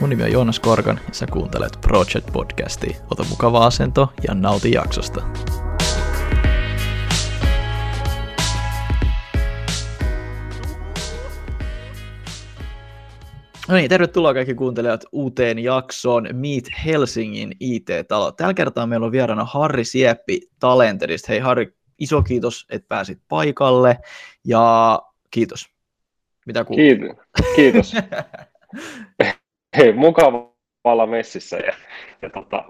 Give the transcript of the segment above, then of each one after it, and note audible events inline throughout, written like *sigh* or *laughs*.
Mun nimi on Joonas Korkan ja sä kuuntelet Project Podcastia. Ota mukava asento ja nauti jaksosta. No niin, tervetuloa kaikki kuuntelijat uuteen jaksoon Meet Helsingin IT-talo. Tällä kertaa meillä on vieraana Harri Sieppi Talentedista. Hei Harri, iso kiitos, että pääsit paikalle ja kiitos. Mitä kuuluu? Kiitos. kiitos. *laughs* Hei, mukava olla messissä. Ja, ja tota,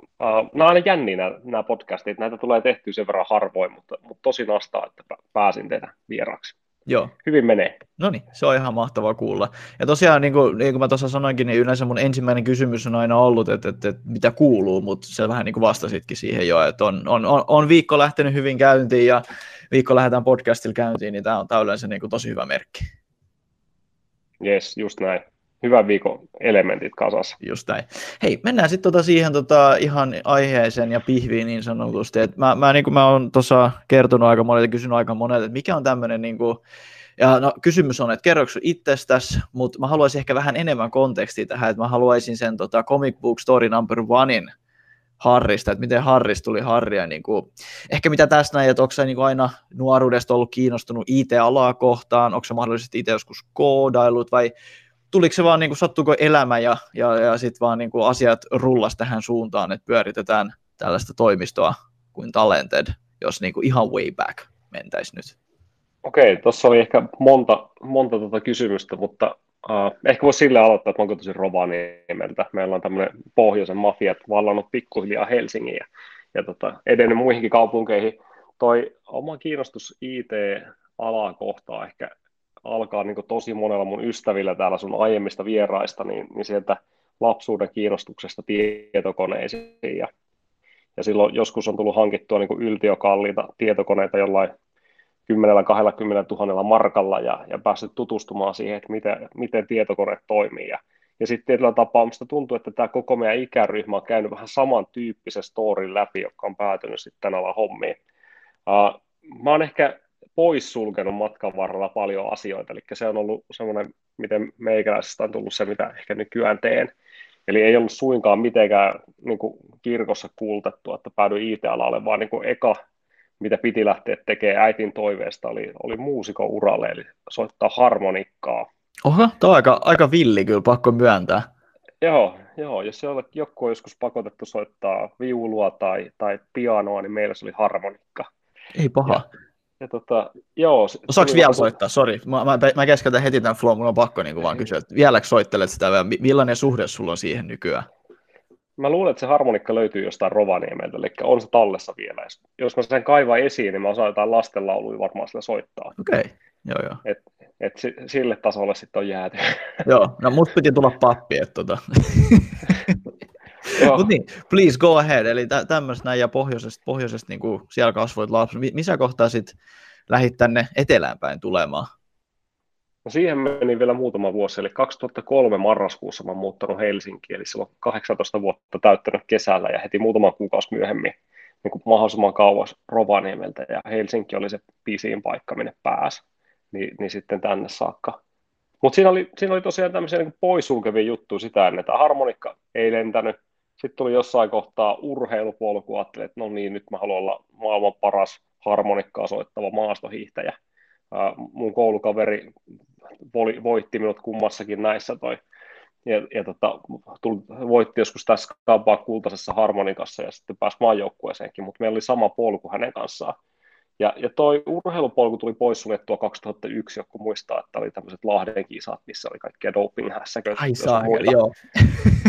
uh, nämä on aina jänniä nämä, podcastit. Näitä tulee tehtyä sen verran harvoin, mutta, mutta tosi nastaa, että pääsin teidän vieraaksi. Joo. Hyvin menee. No niin, se on ihan mahtavaa kuulla. Ja tosiaan, niin kuin, niin kuin mä tuossa sanoinkin, niin yleensä mun ensimmäinen kysymys on aina ollut, että, että, että mitä kuuluu, mutta se vähän niin kuin vastasitkin siihen jo, että on, on, on, on viikko lähtenyt hyvin käyntiin ja viikko lähdetään podcastilla käyntiin, niin tämä on, tämä on yleensä niin kuin tosi hyvä merkki. Yes, just näin. Hyvän viikon elementit kasassa. Just näin. Hei, mennään sitten tota siihen tota ihan aiheeseen ja pihviin niin sanotusti. Et mä, mä, niin mä oon tuossa kertonut aika monelle, kysynyt aika monelle, että mikä on tämmöinen niin kuin, ja no, kysymys on, että kerroksä itsestäsi, mutta mä haluaisin ehkä vähän enemmän kontekstia tähän, että mä haluaisin sen tota, Comic Book Story Number Onein Harrista, että miten Harris tuli Harria, niin kuin, ehkä mitä tässä näin, että onko niin aina nuoruudesta ollut kiinnostunut IT-alaa kohtaan, onko se mahdollisesti itse joskus koodailut vai tuliko se vaan, niin kuin, sattuiko elämä ja, ja, ja sitten vaan niin kuin, asiat rullas tähän suuntaan, että pyöritetään tällaista toimistoa kuin Talented, jos niin kuin, ihan way back mentäisi nyt? Okei, tuossa oli ehkä monta, monta tuota kysymystä, mutta uh, ehkä voisi sille aloittaa, että onko tosi Rovaniemeltä. Meillä on tämmöinen pohjoisen mafiat vallannut pikkuhiljaa Helsingin ja, ja tota, edennyt muihinkin kaupunkeihin. Toi oma kiinnostus IT-alaa kohtaa ehkä alkaa niin tosi monella mun ystävillä täällä sun aiemmista vieraista, niin, niin sieltä lapsuuden kiinnostuksesta tietokoneisiin. Ja, ja silloin joskus on tullut hankittua niin yltiökalliita tietokoneita jollain 10 20 000 markalla ja, ja päässyt tutustumaan siihen, että miten, miten tietokone toimii. Ja, ja sitten tietyllä tapaa minusta tuntuu, että tämä koko meidän ikäryhmä on käynyt vähän samantyyppisen storin läpi, joka on päätynyt sitten tämän alan hommiin. Uh, mä oon ehkä poissulkenut matkan varrella paljon asioita, eli se on ollut semmoinen, miten meikäläisestä on tullut se, mitä ehkä nykyään teen. Eli ei ollut suinkaan mitenkään niin kuin kirkossa kuultettu, että päädyin IT-alalle, vaan niin kuin eka, mitä piti lähteä tekemään äitin toiveesta, oli, oli muusikon uralle, eli soittaa harmonikkaa. Oho, tämä on aika, aika villi kyllä, pakko myöntää. Joo, joo, jos joku on joskus pakotettu soittaa viulua tai, tai pianoa, niin meillä se oli harmonikka. Ei paha. Ja, ja tota, joo, Osaako vielä soittaa? Sori, mä, mä, mä keskeytän heti tämän flow, mun on pakko niin vaan kysyä, että vieläkö soittelet sitä, millainen suhde sulla on siihen nykyään? Mä luulen, että se harmonikka löytyy jostain Rovaniemeltä, eli on se tallessa vielä. Jos mä sen kaivan esiin, niin mä osaan jotain lastenlauluja varmaan sillä soittaa. Okei, okay. joo joo. Et, et sille tasolle sitten on jääty. joo, no mut piti tulla pappi, että tota. *laughs* Mutta niin, please go ahead, eli tä- tämmöistä näin, ja pohjoisesta, pohjoisesta niin kuin siellä kasvoit lapsi. Missä kohtaa sitten lähdit tänne eteläänpäin tulemaan? No siihen meni vielä muutama vuosi, eli 2003 marraskuussa mä muuttanut Helsinkiin, eli silloin 18 vuotta täyttänyt kesällä ja heti muutama kuukausi myöhemmin niin kuin mahdollisimman kauas Rovaniemeltä ja Helsinki oli se pisiin paikka, minne pääsi, niin, niin sitten tänne saakka. Mutta siinä oli, siinä oli tosiaan tämmöisiä niin poissulkevia juttuja sitä ennen, että harmonikka ei lentänyt, sitten tuli jossain kohtaa urheilupolku, ajattelin, että no niin, nyt mä haluan olla maailman paras harmonikkaa soittava maastohiihtäjä. mun koulukaveri voitti minut kummassakin näissä toi, ja, ja tota, tuli, voitti joskus tässä kampaa kultaisessa harmonikassa ja sitten pääsi maajoukkueeseenkin, mutta meillä oli sama polku hänen kanssaan. Ja, ja toi urheilupolku tuli poissuljettua 2001, joku muistaa, että oli tämmöiset Lahden kisat, missä oli kaikkia doping-hässäköitä. Ai saa, joo.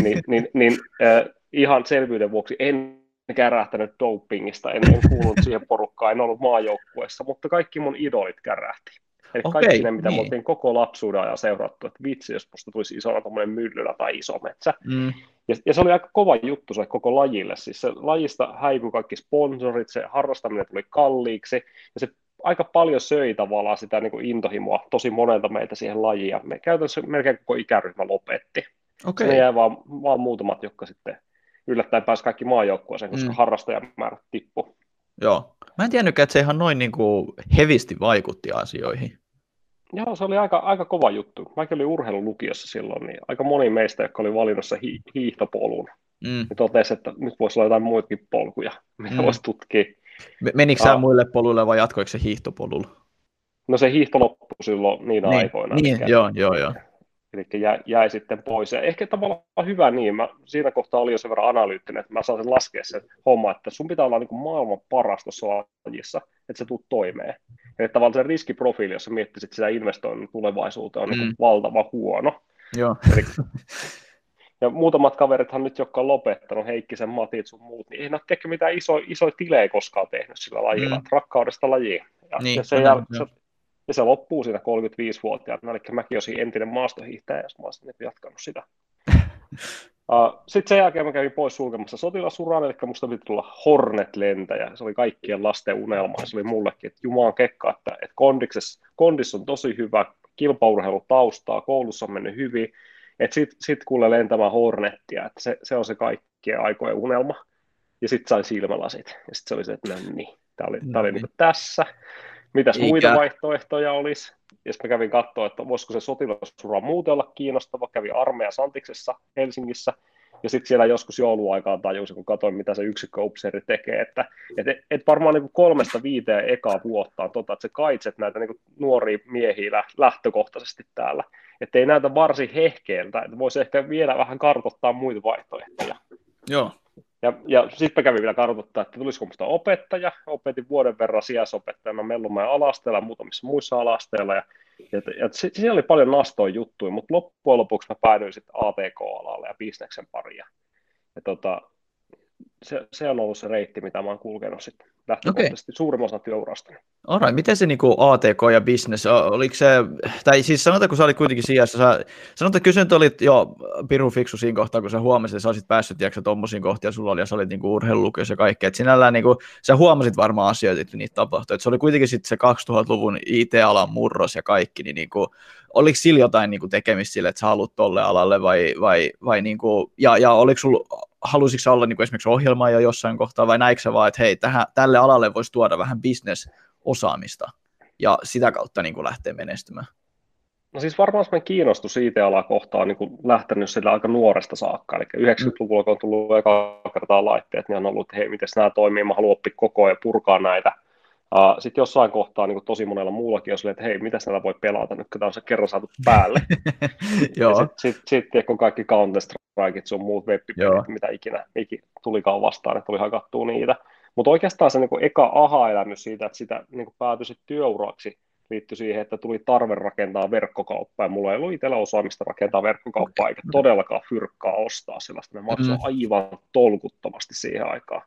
niin, niin, niin äh, ihan selvyyden vuoksi en kärähtänyt dopingista, en, en kuulunut siihen porukkaan, en ollut maajoukkueessa, mutta kaikki mun idolit kärähti. Eli okay, kaikki ne, mitä niin. me oltiin koko lapsuuden ajan seurattu, että vitsi, jos musta tulisi isona tuommoinen myllylä tai iso metsä. Mm. Ja, ja, se oli aika kova juttu se koko lajille. Siis se lajista häipyi kaikki sponsorit, se harrastaminen tuli kalliiksi, ja se aika paljon söi tavallaan sitä niin kuin intohimoa tosi monelta meitä siihen lajiin, me käytännössä melkein koko ikäryhmä lopetti. Okay. Se jäi vaan, vaan muutamat, jotka sitten yllättäen pääsi kaikki maajoukkueeseen, koska mm. harrastajamäärät tippu. Joo. Mä en tiennytkään, että se ihan noin niin kuin hevisti vaikutti asioihin. Joo, se oli aika, aika kova juttu. Mäkin olin urheilulukiossa silloin, niin aika moni meistä, jotka oli valinnassa hi- hiihtopolun, mm. niin totesi, että nyt voisi olla jotain muitakin polkuja, mitä mm. voisi tutkia. Menikö sä muille poluille vai jatkoiko se hiihtopolulla? No se hiihto loppui silloin niinä niin, aikoina. Niin, eli, joo, joo, joo. Eli jäi, jäi, sitten pois. Ja ehkä tavallaan hyvä niin, mä siinä kohtaa olin jo sen verran analyyttinen, että mä saan sen laskea sen homma, että sun pitää olla niin kuin maailman paras tuossa lajissa, että se tuu toimeen. Eli tavallaan se riskiprofiili, jos miettisit sitä investoinnin tulevaisuuteen, on mm. niin valtava huono. Joo. Eli, ja muutamat kaverithan nyt, jotka on lopettanut, Heikkisen, Matit sun muut, niin ei ne ole mitään iso, isoja tilejä koskaan tehnyt sillä lajilla, mm. rakkaudesta lajiin. Ja, niin, ja, se, jäl, se, ja se loppuu siinä 35-vuotiaana, eli mäkin olisin entinen maastohiihtäjä, jos mä olisin niin jatkanut sitä. *laughs* Uh, Sitten sen jälkeen mä kävin pois sulkemassa sotilasuran, eli musta piti tulla Hornet-lentäjä. Se oli kaikkien lasten unelma, se oli mullekin, että jumaan kekka, että, että kondis on tosi hyvä, kilpaurheilutaustaa, koulussa on mennyt hyvin, että sitten sit kuule lentämään Hornettia, että se, se on se kaikkien aikojen unelma. Ja sitten sain silmälasit, ja sitten se oli se, että no niin, tämä oli, tää oli niin tässä. Mitäs Eikä. muita vaihtoehtoja olisi? Ja mä kävin katsoa, että voisiko se sotilasura muuten olla kiinnostava. Kävin armeija Santiksessa Helsingissä. Ja sitten siellä joskus jouluaikaan tajusin, kun katsoin, mitä se yksikköupseeri tekee, että et, et varmaan niin kolmesta viiteen ekaa vuotta on tota, että se kaitset näitä niin nuoria miehiä lähtökohtaisesti täällä. Että ei näytä varsin hehkeeltä, että voisi ehkä vielä vähän kartoittaa muita vaihtoehtoja. Joo, ja, ja sitten kävin vielä kartoittaa, että tulisiko minusta opettaja. Opetin vuoden verran sijaisopettajana Mellumäen alasteella ja muutamissa muissa alasteilla. Ja, ja, ja siellä oli paljon nastoja juttuja, mutta loppujen lopuksi mä päädyin sitten ATK-alalle ja bisneksen pariin. Ja tota, se, se on ollut se reitti, mitä mä oon kulkenut sitten lähtökohtaisesti okay. suurimman osan työurasta. Alright, miten se niin ATK ja business, oliko se, tai siis sanotaan, kun sä olit kuitenkin sijassa, sä, sanotaan, että kyllä olit jo pirun fiksu siinä kohtaa, kun sä huomasit, että sä olisit päässyt tiedätkö, tommosiin kohtiin, ja sulla oli, ja sä olit niin urheilulukiossa ja kaikkea, että sinällään niin kuin, sä huomasit varmaan asioita, että niitä tapahtui, että se oli kuitenkin sitten se 2000-luvun IT-alan murros ja kaikki, niin, niin kuin, oliko sillä jotain niin kuin tekemistä sille, että sä haluat tolle alalle, vai, vai, vai niin kuin, ja, ja oliko sulla halusitko olla niin kuin esimerkiksi ohjelmaa jo jossain kohtaa, vai näikö vaan, että hei, tähän, tälle alalle voisi tuoda vähän business-osaamista, ja sitä kautta niin kuin lähteä menestymään? No siis varmaan semmoinen kiinnostus IT-alaa kohtaan niin kuin lähtenyt sillä aika nuoresta saakka, eli 90-luvulla kun on tullut eka kertaa laitteet, niin on ollut, että hei, miten nämä toimii, mä haluan oppia koko ajan purkaa näitä, Uh, Sitten jossain kohtaa niin tosi monella muullakin on silleen, että hei, mitä näillä voi pelata nyt, kun tämä on se kerran saatu päälle. *laughs* Sitten sit, sit, sit, kun kaikki counter strikeit sun muut web mitä ikinä, ikinä tulikaan vastaan, että tuli hakattua niitä. Mutta oikeastaan se niin kuin eka aha-elämys siitä, että sitä niin kuin päätyi sitten työuraksi, liittyi siihen, että tuli tarve rakentaa verkkokauppaa, ja mulla ei ollut itsellä osaamista rakentaa verkkokauppaa, eikä todellakaan fyrkkaa ostaa sellaista, ne maksoi mm. aivan tolkuttomasti siihen aikaan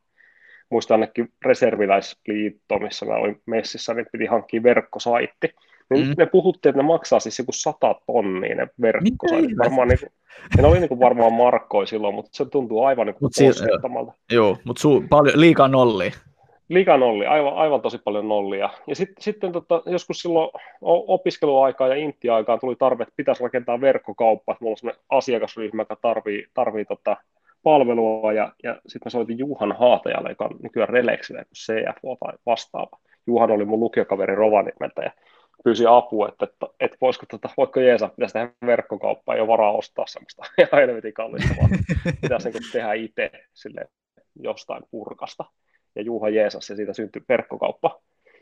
muistan ainakin reserviläisliitto, missä mä olin messissä, niin piti hankkia verkkosaitti. Niin mm. Ne puhuttiin, että ne maksaa siis joku sata tonnia ne verkkosaitit. Varmaan niin, ne oli niin kuin varmaan markkoi silloin, mutta se tuntuu aivan niin kuin Joo, mutta su- paljon, liikaa nolli. Liikaa nolli, aivan, aivan tosi paljon nollia. Ja sit, sitten tota, joskus silloin opiskeluaikaan ja intti-aikaan tuli tarve, että pitäisi rakentaa verkkokauppa, että mulla on sellainen asiakasryhmä, joka tarvii, tarvii tota, palvelua ja, ja sitten mä soitin Juhan Haatajalle, joka on nykyään Relexille CFO tai vastaava. Juhan oli mun lukiokaveri Rovaniemeltä ja pyysi apua, että, että, että voisiko, tota, voitko jeesa, pitäisi tehdä verkkokauppaa, ei ole varaa ostaa semmoista *laughs* ja helvetin kallista, vaan *laughs* pitäisi niin tehdä itse sille jostain purkasta. Ja Juha jeesas ja siitä syntyi verkkokauppa.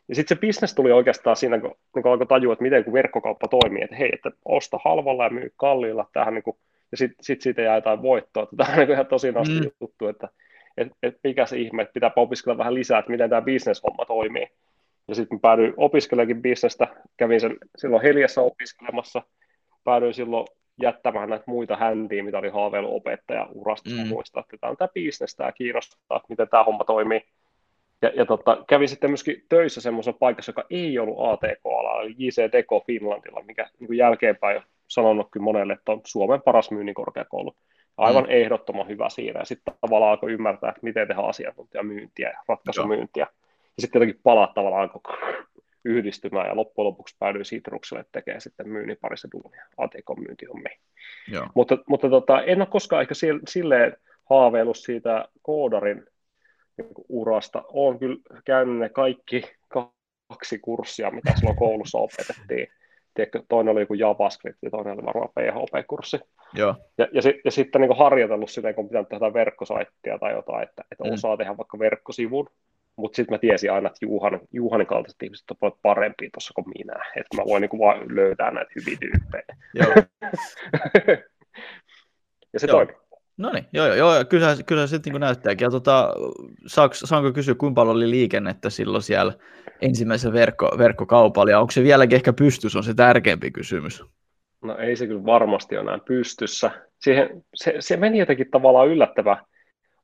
Ja sitten se bisnes tuli oikeastaan siinä, kun, kun alkoi tajua, että miten kun verkkokauppa toimii, että hei, että osta halvalla ja myy kalliilla, tähän niin kuin ja sitten sit siitä jää jotain voittoa. Tämä on niin ihan tosi nasti mm. juttu, että et, et mikä se ihme, että pitää opiskella vähän lisää, että miten tämä bisneshomma toimii. Ja sitten päädyin opiskelemaan bisnestä, kävin sen silloin Heliassa opiskelemassa, päädyin silloin jättämään näitä muita häntiä, mitä oli haaveillut opettaja urasta mm. muista, että tämä on tämä bisnes, tämä kiinnostaa, että miten tämä homma toimii. Ja, ja tota, kävin sitten myöskin töissä semmoisessa paikassa, joka ei ollut ATK-alalla, eli JC Deco Finlandilla, mikä niin jälkeenpäin sanonut kyllä monelle, että on Suomen paras myynnin korkeakoulu. Aivan mm. ehdottoman hyvä siinä. Ja sitten tavallaan alkoi ymmärtää, että miten tehdään asiantuntijamyyntiä ja ratkaisumyyntiä. Ja sitten jotenkin palaa tavallaan alkoi *laughs* yhdistymään ja loppujen lopuksi päädyin Citrukselle tekemään sitten myynnin parissa duunia ATK-myyntihommiin. Mutta, mutta tota, en ole koskaan ehkä silleen haaveillut siitä koodarin niin urasta. Olen kyllä käynyt ne kaikki kaksi kurssia, mitä silloin koulussa opetettiin tiedätkö, toinen oli joku JavaScript ja toinen oli varmaan PHP-kurssi. Joo. Ja, ja, sit, ja sitten niin harjoitellut sitä, kun pitää tehdä verkkosaittia tai jotain, että, että mm. osaa tehdä vaikka verkkosivun, mutta sitten mä tiesin aina, että Juhan, Juhanin kaltaiset ihmiset ovat parempia tuossa kuin minä, että mä voin niin vaan löytää näitä hyviä tyyppejä. Joo. *laughs* ja se toimi. No niin, joo, joo, kyllä, kyllä se niin näyttääkin. Ja tota, saanko, saanko kysyä, kuinka paljon oli liikennettä silloin siellä ensimmäisellä verkko, verkkokaupalla, ja onko se vieläkin ehkä pystys, on se tärkeämpi kysymys? No ei se kyllä varmasti ole näin pystyssä. Siihen, se, se meni jotenkin tavallaan yllättävän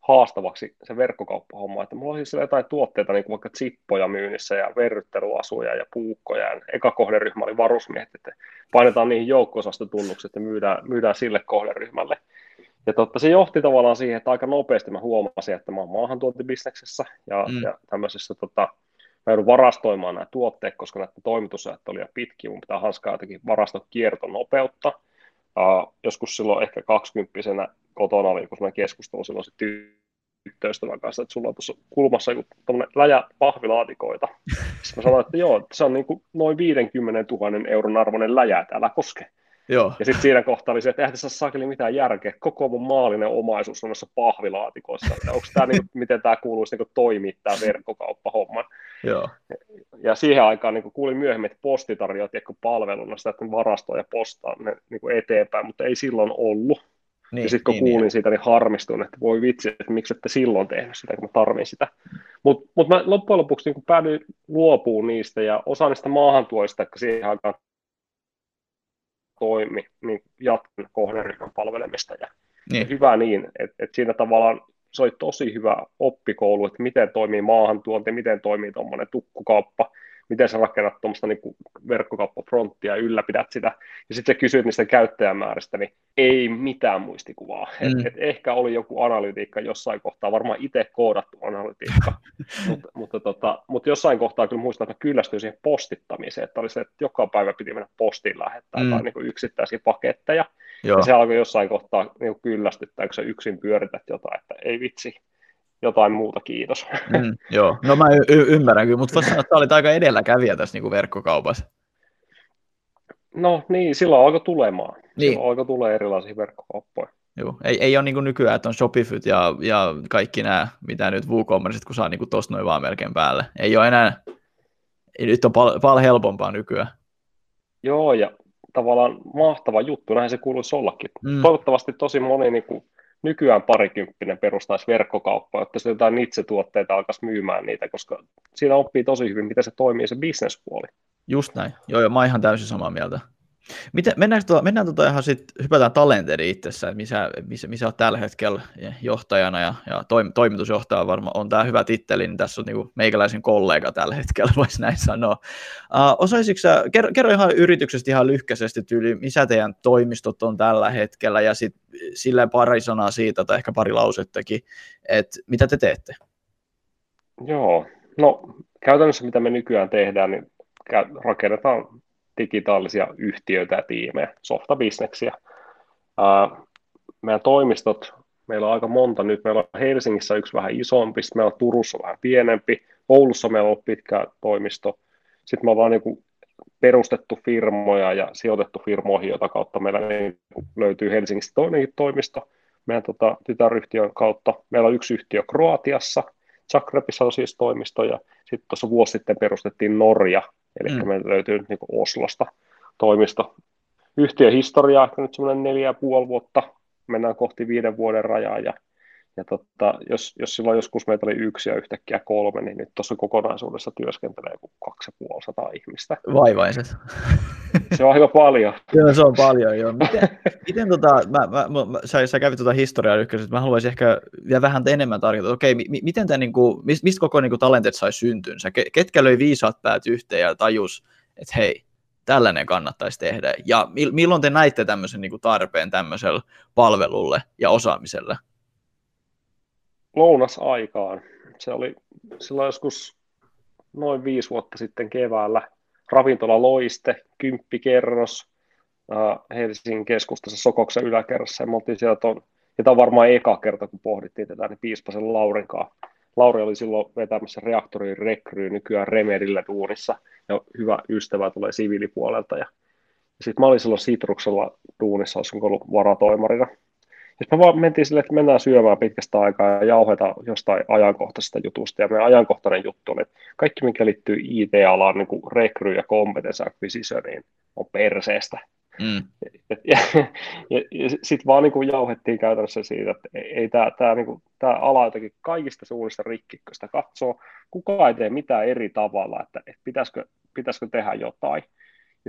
haastavaksi se verkkokauppahomma, että mulla oli siellä jotain tuotteita, niin kuin vaikka chippoja myynnissä ja verryttelyasuja ja puukkoja. Ja eka kohderyhmä oli varusmiehet, että painetaan niihin joukko-osastotunnukset ja myydään, myydään sille kohderyhmälle. Ja totta, se johti tavallaan siihen, että aika nopeasti mä huomasin, että mä oon maahantuontibisneksessä ja, mm. ja tämmöisessä tota, mä joudun varastoimaan nämä tuotteet, koska näiden toimitusajat oli jo pitkiä, mun pitää hanskaa jotenkin varastokiertonopeutta. Uh, joskus silloin ehkä 20 kotona oli, kun mä keskustelin silloin se tyttöystävän kanssa, että sulla on tuossa kulmassa joku läjä pahvilaatikoita. Sitten mä sanoin, että joo, se on niin kuin noin 50 000 euron arvoinen läjä, että älä koske. Joo. Ja sitten siinä kohtaa oli se, että eihän tässä saakeli mitään järkeä. Koko mun maallinen omaisuus on noissa pahvilaatikoissa. Että onko tämä, niin, *laughs* miten tämä kuuluisi niin toimia, tämä verkkokauppahomma. Joo. Ja siihen aikaan niin kuulin myöhemmin, että posti tarjoaa palveluna sitä, että varastoa ja postaa ne niin eteenpäin, mutta ei silloin ollut. Niin, ja sitten kun niin, kuulin niin. siitä, niin harmistuin, että voi vitsi, että miksi ette silloin tehnyt sitä, kun mä tarvin sitä. Mutta mut mä loppujen lopuksi niin päädyin luopuun niistä, ja osa niistä maahantuoista, että siihen aikaan toimi, niin jatkan kohderyhmän palvelemista. Ja, niin. hyvä niin, että et siinä tavallaan se oli tosi hyvä oppikoulu, että miten toimii maahantuonti, miten toimii tuommoinen tukkukauppa, miten sä rakennat tuommoista niin verkkokauppafronttia ja ylläpidät sitä. Ja sitten sä kysyt niistä käyttäjämääristä, niin ei mitään muistikuvaa. Mm. Et, et ehkä oli joku analytiikka jossain kohtaa, varmaan itse koodattu analytiikka, *laughs* mutta, mutta, tota, mutta jossain kohtaa kyllä muistan, että kyllästyin siihen postittamiseen, että oli se, että joka päivä piti mennä postiin lähettää mm. tai niin yksittäisiä paketteja. Joo. Ja se alkoi jossain kohtaa niin kyllästyttää, kun sä yksin pyörität jotain, että ei vitsi, jotain muuta, kiitos. Mm, *laughs* joo, no mä y- ymmärrän kyllä, mutta voisi sanoa, että olit aika edelläkävijä tässä niin kuin verkkokaupassa. No niin, silloin alkoi tulemaan. Niin. Silloin alkoi tulee erilaisia verkkokauppoja. Joo, ei, ei ole niin kuin nykyään, että on Shopifyt ja, ja kaikki nämä, mitä nyt WooCommerce, kun saa niin tuosta noin vaan melkein päälle. Ei ole enää, nyt on pal- paljon helpompaa nykyään. Joo, ja tavallaan mahtava juttu, näin se kuuluisi ollakin. Mm. Toivottavasti tosi moni niin kuin, nykyään parikymppinen perustaisi verkkokauppaa, että se jotain itse-tuotteita alkaisi myymään niitä, koska siinä oppii tosi hyvin, miten se toimii se bisnespuoli. Just näin. Joo, joo, mä oon ihan täysin samaa mieltä. Miten, mennään, tuota, mennään tuota ihan sit, hypätään Talenteri itsessä, että missä, missä, missä olet tällä hetkellä johtajana ja, ja toim, toimitusjohtaja varmaan on tämä hyvä titteli, niin tässä on niinku meikäläisen kollega tällä hetkellä, *laughs* voisi näin sanoa. Uh, osaisitko sä, kerro, kerro, ihan yrityksestä ihan lyhkäisesti tyyli, missä teidän toimistot on tällä hetkellä ja sitten silleen pari sanaa siitä tai ehkä pari lausettakin, että mitä te teette? Joo, no käytännössä mitä me nykyään tehdään, niin rakennetaan digitaalisia yhtiöitä ja tiimejä, softabisneksiä. Meidän toimistot, meillä on aika monta nyt, meillä on Helsingissä yksi vähän isompi, sitten meillä on Turussa vähän pienempi, Oulussa meillä on ollut pitkä toimisto, sitten me ollaan niin perustettu firmoja ja sijoitettu firmoihin, jota kautta meillä niin löytyy Helsingistä toinenkin toimisto meidän tota, tytäryhtiön kautta. Meillä on yksi yhtiö Kroatiassa, Zagrebissa on siis toimisto, ja sitten tuossa vuosi sitten perustettiin Norja, Eli mm. meillä löytyy niin Oslosta toimisto. Yhtiöhistoriaa ehkä nyt semmoinen neljä ja puoli vuotta. Mennään kohti viiden vuoden rajaa ja ja totta, jos, jos silloin joskus meitä oli yksi ja yhtäkkiä kolme, niin nyt tuossa kokonaisuudessa työskentelee joku 250 ihmistä. Vaivaiset. Se on aika paljon. Kyllä se on paljon, joo. *laughs* Miten, miten tota, mä, mä, mä, sä, sä kävit tuota historiaa ykkössä, mä haluaisin ehkä vielä vähän enemmän tarjota. Okei, mi, miten tämä, niinku, mistä koko niinku, talentet sai syntynsä? Ketkä löi viisaat päät yhteen ja tajus, että hei, tällainen kannattaisi tehdä. Ja milloin te näitte tämmöisen niin kuin tarpeen tämmöiselle palvelulle ja osaamiselle? Lounasaikaan. Se oli silloin joskus noin viisi vuotta sitten keväällä. Ravintola Loiste, kymppikerros Helsingin keskustassa Sokoksen yläkerrassa. Ja me siellä ton, ja tämä on varmaan eka kerta, kun pohdittiin tätä, niin Piispasen Laurinkaan. Lauri oli silloin vetämässä reaktorin rekryy nykyään Remedillä duunissa, ja hyvä ystävä tulee siviilipuolelta, ja Sitten mä olin silloin Sitruksella duunissa, olisin ollut varatoimarina. Sitten me vaan mentiin sille, että mennään syömään pitkästä aikaa ja jauhetaan jostain ajankohtaisesta jutusta. Ja meidän ajankohtainen juttu oli, että kaikki mikä liittyy IT-alaan, niin kuin rekry ja competence acquisitioniin, on perseestä. Mm. *laughs* Ja, ja, ja, ja sitten vaan niin kuin jauhettiin käytännössä siitä, että ei, tämä, tämä, niin kuin, tämä ala jotenkin kaikista suurista rikkikköistä katsoo, kukaan ei tee mitään eri tavalla, että, että pitäisikö, pitäisikö tehdä jotain.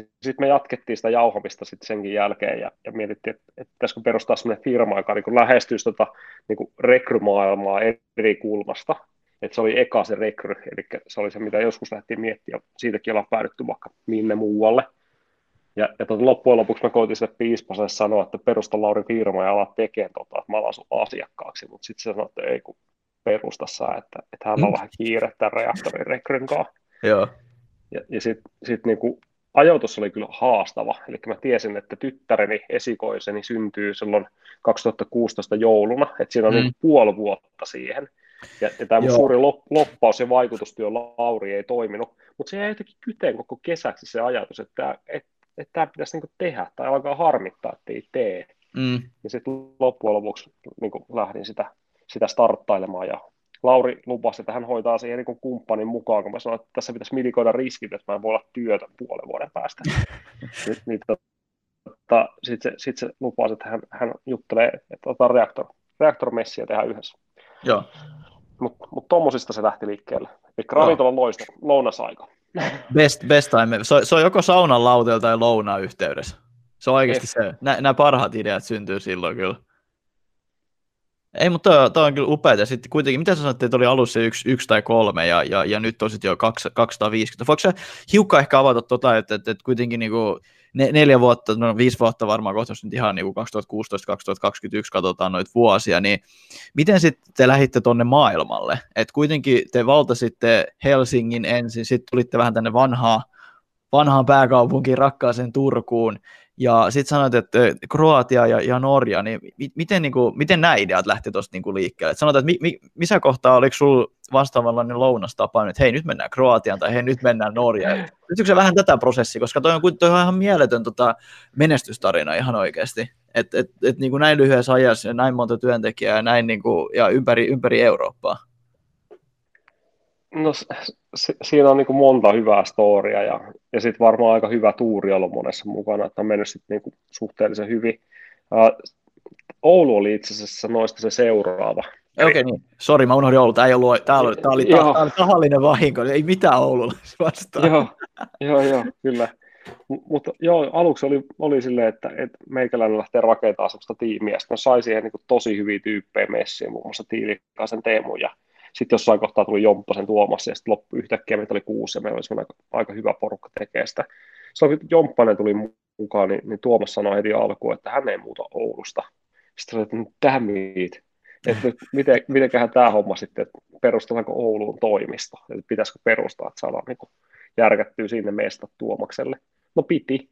Sitten me jatkettiin sitä jauhamista sitten senkin jälkeen ja, ja mietittiin, että, että pitäisikö perustaa sellainen firma, joka niin lähestyisi tota, niin rekrymaailmaa eri kulmasta. Että se oli eka se rekry, eli se oli se, mitä joskus lähdettiin miettiä, siitäkin ollaan päädytty vaikka minne muualle. Ja, ja tota, loppujen lopuksi mä koitin sille piispaselle sanoa, että perusta Lauri firma ja ala tekemään tota, että mä alan sun asiakkaaksi, mutta sitten se sanoi, että ei kun perusta saa, että, että hän on mm. vähän kiire tämän reaktorin rekryn kanssa. Joo. Ja, ja sitten sit niinku, ajoitus oli kyllä haastava. Eli mä tiesin, että tyttäreni esikoiseni syntyy silloin 2016 jouluna, että siinä on mm. puoli vuotta siihen. Ja, ja tämä suuri loppaus ja vaikutustyö Lauri ei toiminut, mutta se jäi jotenkin kyteen koko kesäksi se ajatus, että tämä, että, että tämä pitäisi niin tehdä tai alkaa harmittaa, että ei tee. Mm. Ja sitten loppujen lopuksi niin lähdin sitä, sitä starttailemaan ja Lauri lupasi, että hän hoitaa siihen niin kumppanin mukaan, kun mä sanoin, että tässä pitäisi mitikoida riskit, että mä en voi olla työtä puolen vuoden päästä. *laughs* Nyt, niin, tota, sitten se, sit se lupasi, että hän, hän juttelee, että otetaan reaktor, reaktormessiä tehdä yhdessä. Joo. Mutta mut tuommoisista se lähti liikkeelle. Eli ravintolan loista, lounasaika. Best, best time. Se, se on joko saunan lauteella tai lounaan yhteydessä. Se on oikeasti se. Nämä parhaat ideat syntyy silloin kyllä. Ei, mutta tämä on kyllä upeaa. Sitten kuitenkin, mitä sä sanoit, että oli alussa yksi, yksi tai kolme ja, ja, ja nyt on sitten jo 250. Voiko sä hiukka ehkä avata tota, että, että, että kuitenkin niin kuin ne, neljä vuotta, no viisi vuotta varmaan kohta, nyt ihan niin 2016-2021 katsotaan noita vuosia, niin miten sitten te lähditte tuonne maailmalle? että kuitenkin te valtasitte Helsingin ensin, sitten tulitte vähän tänne vanhaan, vanhaan pääkaupunkiin, rakkaaseen Turkuun, ja sitten sanoit, että Kroatia ja, ja Norja, niin miten, niin kuin, miten nämä ideat lähti tuosta niin liikkeelle? Et sanotaan, että mi, mi, missä kohtaa oliko sinulla vastaavanlainen lounastapa, että hei nyt mennään Kroatiaan tai hei nyt mennään Norjaan. *laughs* Nyt se vähän tätä prosessia, koska toi on, toi on ihan mieletön tota, menestystarina ihan oikeasti. Että et, et, niin kuin näin lyhyessä ajassa ja näin monta työntekijää ja näin niin kuin, ja ympäri, ympäri Eurooppaa. No se, siinä on niin kuin monta hyvää storia ja, ja sitten varmaan aika hyvä tuuri ollut monessa mukana, että on mennyt sit niin kuin suhteellisen hyvin. Uh, Oulu oli itse asiassa noista se seuraava. Okei, okay, niin. Sori, mä unohdin Oulu. Tämä, ei ollut, tämä, oli, tämä, oli, tämä, oli tahallinen vahinko. Ei mitään Oululla vastaan. joo, joo, joo, kyllä. Mutta joo, aluksi oli, oli silleen, että, että meikäläinen lähtee rakentamaan sellaista tiimiä. Sitten sai siihen niin kuin, tosi hyviä tyyppejä messiin, muun muassa Tiilikaisen Teemu ja sitten jossain kohtaa tuli Jomppasen Tuomas ja sitten loppu yhtäkkiä meitä oli kuusi ja meillä oli aika, aika hyvä porukka tekee sitä. Silloin kun Jomppanen tuli mukaan, niin, niin Tuomas sanoi heti alkuun, että hän ei muuta Oulusta. Sitten että damn it. Että miten, mitenköhän tämä homma sitten, että perustetaanko Ouluun toimisto, että pitäisikö perustaa, että saadaan niin järkättyä sinne meistä Tuomakselle. No piti.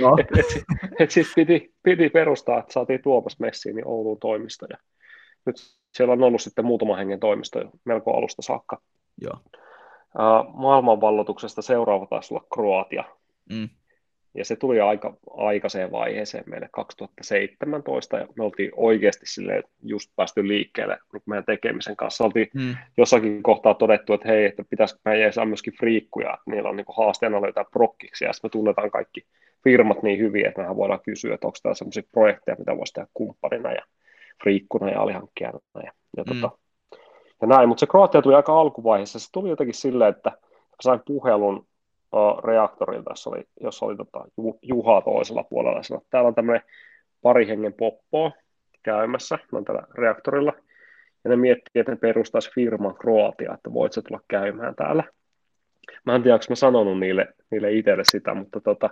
No. *laughs* et, et, et sitten piti, piti perustaa, että saatiin Tuomas messiin niin Ouluun toimisto. Ja nyt siellä on ollut sitten muutama hengen toimisto jo melko alusta saakka. Joo. Uh, maailmanvallotuksesta seuraava taisi olla Kroatia. Mm. Ja se tuli aika aikaiseen vaiheeseen meille 2017, ja me oltiin oikeasti sille just päästy liikkeelle niin meidän tekemisen kanssa. Oltiin mm. jossakin kohtaa todettu, että hei, että pitäisikö meidän saa myöskin friikkuja, että niillä on niin haasteena löytää prokkiksi, ja sitten me tunnetaan kaikki firmat niin hyvin, että mehän voidaan kysyä, että onko täällä sellaisia projekteja, mitä voisi tehdä kumppanina, ja friikkuna ja alihankkijana ja, ja, mm. tota, ja näin, mutta se Kroatia tuli aika alkuvaiheessa, se tuli jotenkin silleen, että sain puhelun uh, reaktorilta, jossa oli, jossa oli tota, Juha toisella puolella, sanoi, että täällä on tämmöinen pari hengen poppoa käymässä, on tällä reaktorilla, ja ne miettii, että ne perustaisi firman Kroatia, että voit se tulla käymään täällä. Mä en tiedä, onko mä sanonut niille, niille itselle sitä, mutta, tota,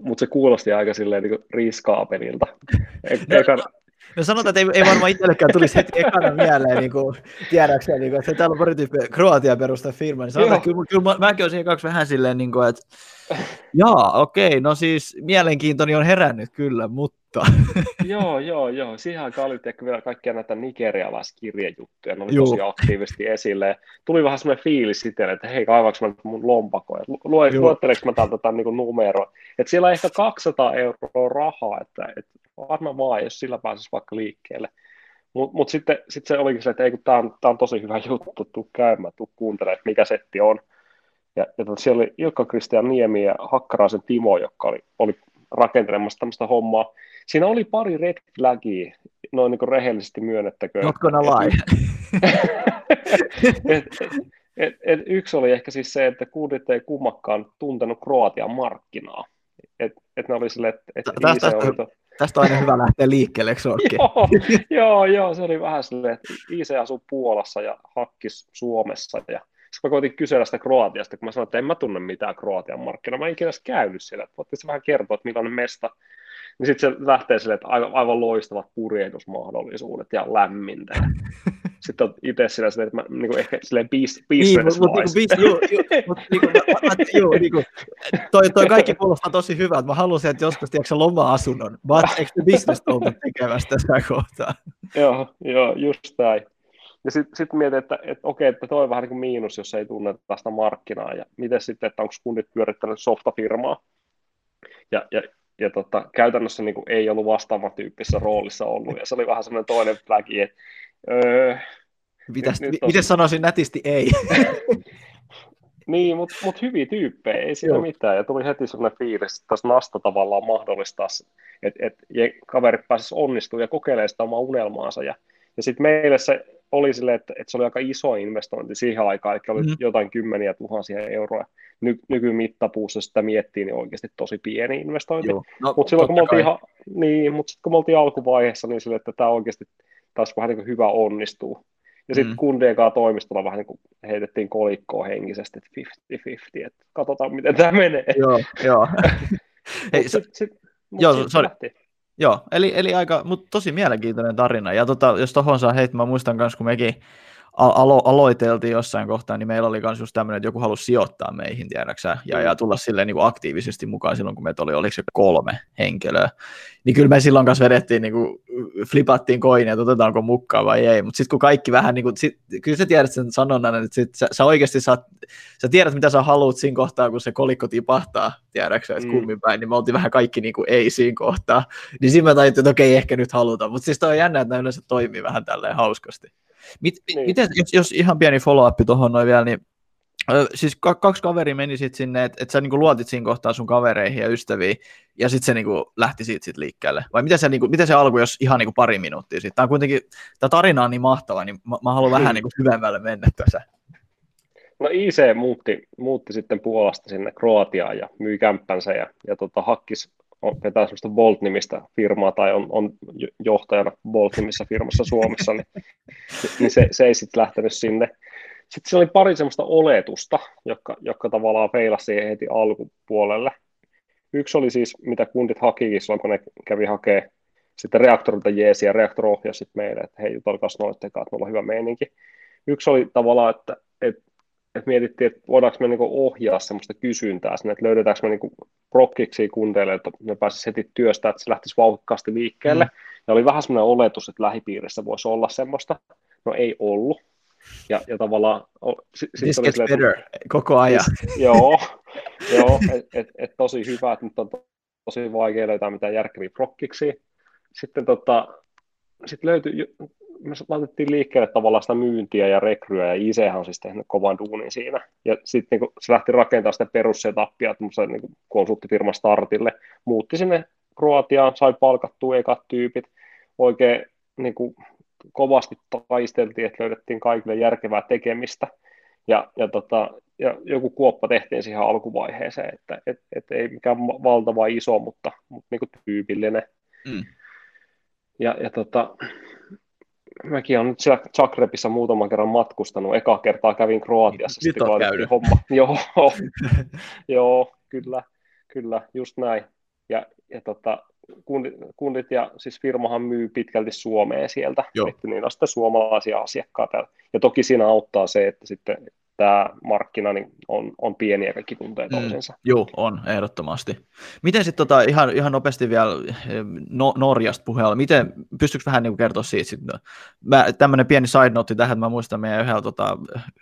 mutta se kuulosti aika silleen niin riskaapelilta. *laughs* No sanotaan, että ei, ei varmaan itsellekään tulisi heti ekana mieleen, niin kuin, tiedäkseen, niin kuin, että täällä on pari tyyppiä Kroatia perustaa firma, niin sanotaan, kyllä, kyllä mä, mäkin olisin kaksi vähän silleen, niin kuin, että Jaa, okei, okay, no siis mielenkiintoni on herännyt kyllä, mutta... *laughs* joo, joo, joo. Siihen aikaan oli vielä kaikkia näitä nigerialaiskirjejuttuja, ne oli Juu. tosi aktiivisesti esille. Tuli vähän semmoinen fiilis sitten, että hei, kaivaks mä mun lompakoja, luetteleks mä täältä tämän niin numeroa. Että siellä on ehkä 200 euroa rahaa, että, että varmaan vaan, jos sillä pääsisi vaikka liikkeelle. Mutta mut sitten sit se olikin se, että ei kun tämä on, tää on tosi hyvä *laughs* juttu, tuu käymään, tuu kuuntelemaan, mikä setti on. Ja, ja tota, siellä oli Ilkka Kristian Niemi ja Hakkaraisen Timo, joka oli, oli rakentelemassa tämmöistä hommaa. Siinä oli pari red flagia, noin niin rehellisesti myönnettäköön. Not gonna lie. *laughs* et, et, et, yksi oli ehkä siis se, että kuudit ei kummakkaan tuntenut Kroatian markkinaa. Et, et ne oli sille, että et tästä, oli to... tästä on aina hyvä lähteä liikkeelle, eikö joo, joo, joo, se oli vähän silleen, että IC asuu Puolassa ja Hakkis Suomessa ja sitten mä koitin kysellä sitä Kroatiasta, kun mä sanoin, että en mä tunne mitään Kroatian markkinaa. Mä en ikinä käynyt siellä. Voitte vähän kertoa, että millainen mesta. Niin sitten se lähtee silleen, että aivan, aivan loistavat purjehdusmahdollisuudet ja lämmintä. Sitten on itse sillä, että mä niin kuin ehkä silleen business niin, mutta mut, joo, joo, mut, niinku, mä, mä, joo, niinku, toi, toi kaikki kuulostaa tosi hyvältä. Mä haluaisin, että joskus tiedätkö loma-asunnon, but eikö se business tekemästä tässä kohtaa? joo, joo, just näin. Ja sitten sit mietin, että, että okei, että toi on vähän niin kuin miinus, jos ei tunne tästä markkinaa. Ja miten sitten, että onko kunnit pyörittänyt softafirmaa. Ja, ja, ja tota, käytännössä niin kuin ei ollut vastaavan tyyppisessä roolissa ollut. Ja se oli vähän semmoinen toinen fläki, että öö, Mitäs, nyt, nyt miten sanoisin nätisti ei? *laughs* niin, mutta mut hyviä tyyppejä, ei siinä Joo. mitään. Ja tuli heti sellainen fiilis, että tässä Nasta tavallaan mahdollistaa, että et, kaverit pääsisivät onnistumaan ja kokeilemaan sitä omaa unelmaansa. Ja, ja sitten meille se oli sille, että, että se oli aika iso investointi siihen aikaan, eli oli mm. jotain kymmeniä tuhansia euroa. Ny, nykymittapuussa sitä miettii, niin oikeasti tosi pieni investointi. No, mutta silloin kun me, oltiin, ha, niin, mutta sitten kun me oltiin alkuvaiheessa, niin sille, että tämä oikeasti taas vähän niin hyvä onnistuu. Ja sitten mm. kundien kanssa toimistolla vähän niin kuin heitettiin kolikkoa henkisesti, että 50-50, että katsotaan miten tämä menee. Joo, joo. *laughs* Hei, sit, sit, joo, sorry. Lähti. Joo, eli, eli aika, mutta tosi mielenkiintoinen tarina. Ja tota, jos tohon saa heittämään, mä muistan myös, kun mekin alo- aloiteltiin jossain kohtaa, niin meillä oli myös just tämmöinen, että joku halusi sijoittaa meihin, tiedäksä, ja, ja tulla silleen niin kuin aktiivisesti mukaan silloin, kun meitä oli, oliko se kolme henkilöä. Niin kyllä me silloin kanssa vedettiin, niin kuin, flipattiin koinia, että otetaanko mukaan vai ei, mutta sitten kun kaikki vähän, niin kuin, sit, kyllä sä tiedät sen sanonnan, että sit sä, sä oikeasti saat, sä tiedät, mitä sä haluat siinä kohtaa, kun se kolikko tipahtaa, tiedäksä, että mm. kummin päin, niin me oltiin vähän kaikki niin kuin ei siinä kohtaa. Niin siinä mä tajuttiin, että okei, ehkä nyt halutaan, mutta siis toi on jännä, että nämä yleensä toimii vähän tälleen hauskasti. Mit, niin. Miten, jos, jos ihan pieni follow-up tuohon noin vielä, niin siis kaksi kaveri meni sitten sinne, että et sä niinku luotit siinä kohtaa sun kavereihin ja ystäviin, ja sitten se niinku lähti siitä sit liikkeelle. Vai miten se, niinku, miten se alkoi, jos ihan niinku pari minuuttia sitten? Tämä on kuitenkin, tämä tarina on niin mahtava, niin mä, mä haluan vähän niinku syvemmälle mennä tässä. No IC muutti, muutti sitten Puolasta sinne Kroatiaan ja myi kämppänsä ja, ja tota, hakkis on, vetää sellaista Bolt-nimistä firmaa tai on, on johtajana Bolt-nimissä firmassa Suomessa, niin, niin se, se ei sitten lähtenyt sinne. Sitten siellä oli pari sellaista oletusta, jotka, jotka tavallaan feilasi siihen heti alkupuolelle. Yksi oli siis, mitä kundit hakikin silloin, kun ne kävi hakemaan sitten reaktorilta jeesi ja reaktor ohjasi meille, että hei, jutelkaas noitten että meillä on hyvä meininki. Yksi oli tavallaan, että, että että mietittiin, että voidaanko me niin ohjaa sellaista kysyntää sinne, että löydetäänkö me niin prokkiksi kundeille, että ne pääsisi heti työstä, että se lähtisi vauhkkaasti liikkeelle. Mm. Ja oli vähän sellainen oletus, että lähipiirissä voisi olla semmoista. No ei ollut. Ja, ja tavallaan... Sit This gets silleen, better koko ajan. Joo, *laughs* joo että et, et tosi hyvä, että nyt on tosi vaikea löytää mitään järkeviä prokkiksi. Sitten tota, sit löytyi me laitettiin liikkeelle tavallaan sitä myyntiä ja rekryä, ja IC on siis tehnyt kovan duunin siinä. Ja sitten niin se lähti rakentamaan sitä perussetappia niin konsulttifirman startille, muutti sinne Kroatiaan, sai palkattua ekat tyypit, oikein niin kuin, kovasti taisteltiin, että löydettiin kaikille järkevää tekemistä, ja, ja, tota, ja joku kuoppa tehtiin siihen alkuvaiheeseen, että et, et ei mikään valtava iso, mutta, mutta niin kuin tyypillinen. Mm. Ja, ja tota, mäkin olen nyt siellä Zagrebissa muutaman kerran matkustanut. Eka kertaa kävin Kroatiassa. Nyt on käynyt. Homma. *laughs* joo, *laughs* joo, kyllä, kyllä, just näin. Ja, ja tota, kundit, kundit ja siis firmahan myy pitkälti Suomeen sieltä, Joo. että niin on sitten suomalaisia asiakkaita. Ja toki siinä auttaa se, että sitten tämä markkina niin on, on pieni ja kaikki tuntee toisensa. Mm, joo, on, ehdottomasti. Miten sitten tota, ihan, ihan nopeasti vielä no, Norjasta puheella, miten, pystyykö vähän niin kertoa siitä? Sit, tämmöinen pieni side note tähän, että mä muistan meidän yhdellä tota,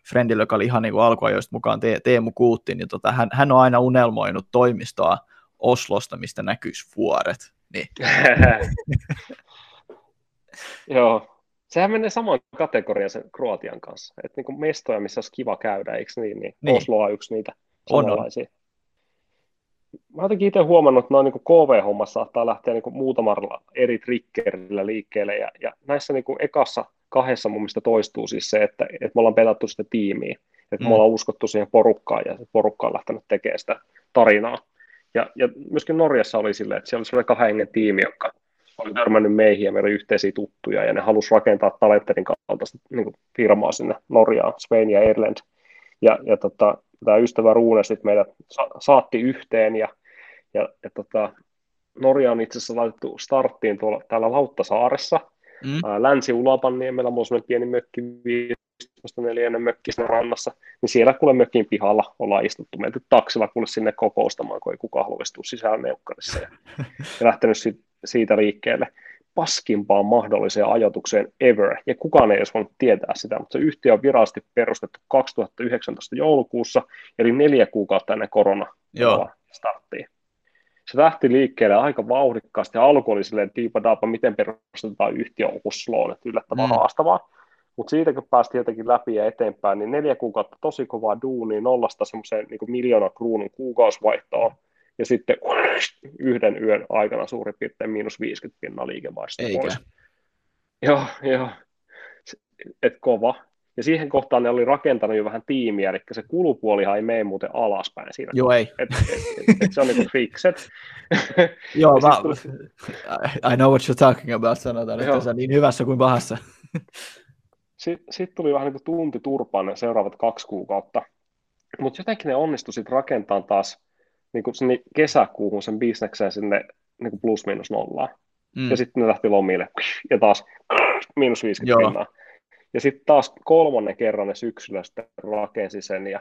friendillä, joka oli ihan niin alkuajoista mukaan, Te, Teemu Kuutti, niin tota, hän, hän on aina unelmoinut toimistoa Oslosta, mistä näkyisi vuoret. Niin. *laughs* Joo, sehän menee samaan kategoriaan sen Kroatian kanssa. Että niin mestoja, missä olisi kiva käydä, eikö niin? niin, niin. Oslo on yksi niitä samanlaisia. On, on. Mä jotenkin itse huomannut, että noin niin KV-hommassa saattaa lähteä niin muutamalla eri triggerillä liikkeelle. Ja, ja näissä niin ekassa kahdessa mun mielestä toistuu siis se, että, että me ollaan pelattu sitä tiimiä. Että mm. me ollaan uskottu siihen porukkaan ja se porukka on lähtenyt tekemään sitä tarinaa. Ja, ja myöskin Norjassa oli silleen, että siellä oli sellainen kahden hengen tiimi, joka oli törmännyt meihin ja meidän yhteisiä tuttuja, ja ne halusi rakentaa Talenterin kaltaista niin firmaa sinne Norjaan, Spain ja Ireland. Ja, ja tota, tämä ystävä Ruune sitten meidät sa- saatti yhteen, ja, ja, ja tota, Norja on itse asiassa laitettu starttiin tuolla täällä Lauttasaaressa, mm. Länsi-Ulapanniemellä, mulla on pieni mökki, 15 mökki siinä rannassa, niin siellä kuule mökin pihalla ollaan istuttu, menty taksilla kuule sinne kokoustamaan, kun ei kukaan haluaisi sisään neukkarissa, ja, ja lähtenyt sit siitä liikkeelle paskimpaan mahdolliseen ajatukseen ever, ja kukaan ei edes voinut tietää sitä, mutta se yhtiö on virallisesti perustettu 2019 joulukuussa, eli neljä kuukautta ennen korona starttiin. Se lähti liikkeelle aika vauhdikkaasti, ja alku oli silleen diipa miten perustetaan yhtiö Osloon, että yllättävän mm. haastavaa. Mutta siitä kun päästiin jotenkin läpi ja eteenpäin, niin neljä kuukautta tosi kovaa duunia nollasta semmoiseen niin miljoona kruunun kuukausvaihtoon, ja sitten *laughs* yhden yön aikana suurin piirtein miinus 50 pinnaa liikevaihdosta pois. Joo, joo. Et kova. Ja siihen kohtaan ne oli rakentanut jo vähän tiimiä, eli se kulupuolihan ei mene muuten alaspäin siinä. Joo, ei. Et, et, et, et se on niinku fixet. *laughs* Joo, mä. I know what you're talking about, sanotaan, että se on niin hyvässä kuin pahassa. *laughs* Sitten sit tuli vähän niin kuin tunti turpaan ne seuraavat kaksi kuukautta. Mutta jotenkin ne onnistu sitten rakentamaan taas niin kuin sinne kesäkuuhun sen bisnekseen sinne niin kuin plus miinus nollaan. Mm. Ja sitten ne lähti lomille ja taas *clears throat* miinus 50 pinnaa. Ja sitten taas kolmannen kerran ne syksyllä sitten rakensi sen ja,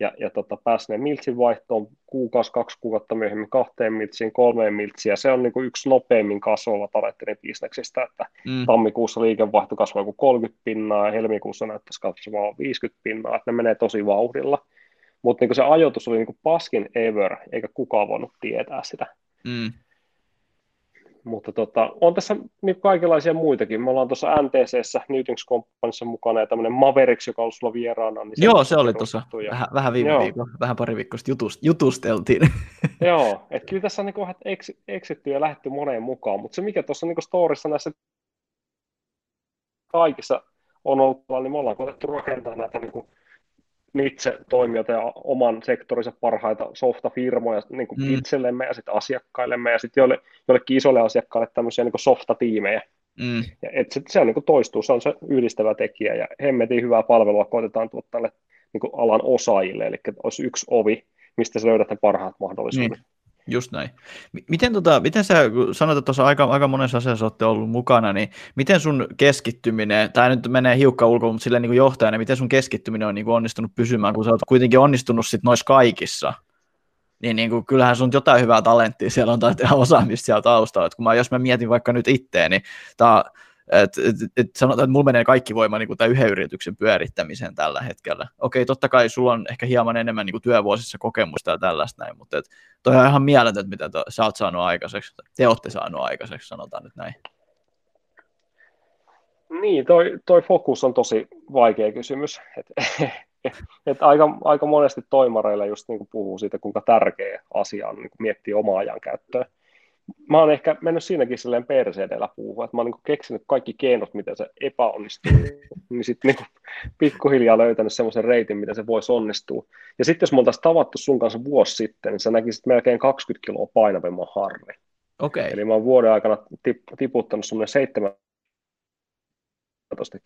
ja, ja tota, pääsi ne miltsin vaihtoon kuukausi, kaksi kuukautta myöhemmin kahteen miltsiin, kolmeen miltsiin, ja se on niin kuin yksi nopeimmin kasvava Taletterin bisneksistä, että mm. tammikuussa liikevaihto kasvaa kuin 30 pinnaa, ja helmikuussa näyttäisi kasvaa 50 pinnaa, että ne menee tosi vauhdilla. Mutta niin se ajoitus oli niin paskin ever, eikä kukaan voinut tietää sitä. Mm. Mutta tota, on tässä niin kaikenlaisia muitakin. Me ollaan tuossa NTCssä, Newtons Companyssa mukana, ja tämmöinen Mavericks, joka on sulla vieraana. Niin Joo, se oli tuossa ja... vähän, vähän viime Joo. viikolla, vähän pari viikkoa jutust, jutusteltiin. *laughs* Joo, että kyllä tässä on niin vähän eksitty ja lähdetty moneen mukaan, mutta se mikä tuossa niin storissa näissä kaikissa on ollut, niin me ollaan koettu rakentaa näitä niin kuin itse toimijoita ja oman sektorinsa parhaita softafirmoja niin kuin mm. itsellemme ja sitten asiakkaillemme ja sitten joille, jollekin isolle asiakkaille tämmöisiä niin softatiimejä. Mm. Ja et sit se on, niin kuin toistuu, se on se yhdistävä tekijä ja hemmetin hyvää palvelua koitetaan tuottaa niin alan osaajille, eli olisi yksi ovi, mistä sä löydät ne parhaat mahdollisuudet. Niin. Just näin. Miten, tota, miten sä, kun sanoit, että tuossa aika, aika monessa asiassa olette ollut mukana, niin miten sun keskittyminen, tai nyt menee hiukka ulkoa, mutta silleen niin johtajana, miten sun keskittyminen on niin kuin onnistunut pysymään, kun sä oot kuitenkin onnistunut sit noissa kaikissa? Niin, niin kuin, kyllähän sun jotain hyvää talenttia siellä on tai osaamista siellä taustalla. Et kun mä, jos mä mietin vaikka nyt itteeni, tää, et, et, et sanotaan, että mulla menee kaikki voima niin kuin tämän yhden yrityksen pyörittämiseen tällä hetkellä. Okei, totta kai sulla on ehkä hieman enemmän niin kuin työvuosissa kokemusta ja tällaista näin, mutta et, toi on ihan mieletöntä, mitä to, sä oot saanut aikaiseksi, te olette saanut aikaiseksi, sanotaan nyt näin. Niin, toi, toi fokus on tosi vaikea kysymys. *laughs* Et, et aika, aika monesti toimareilla just niin kuin puhuu siitä, kuinka tärkeä asia on niin miettiä omaa ajan käyttöä mä oon ehkä mennyt siinäkin silleen perseedellä puhua, että mä oon niin keksinyt kaikki keinot, miten se epäonnistuu, niin sitten niin pikkuhiljaa löytänyt semmoisen reitin, miten se voisi onnistua. Ja sitten jos me oltaisiin tavattu sun kanssa vuosi sitten, niin sä näkisit melkein 20 kiloa painavemman harri. Okay. Eli mä oon vuoden aikana tip- tiputtanut semmoinen 17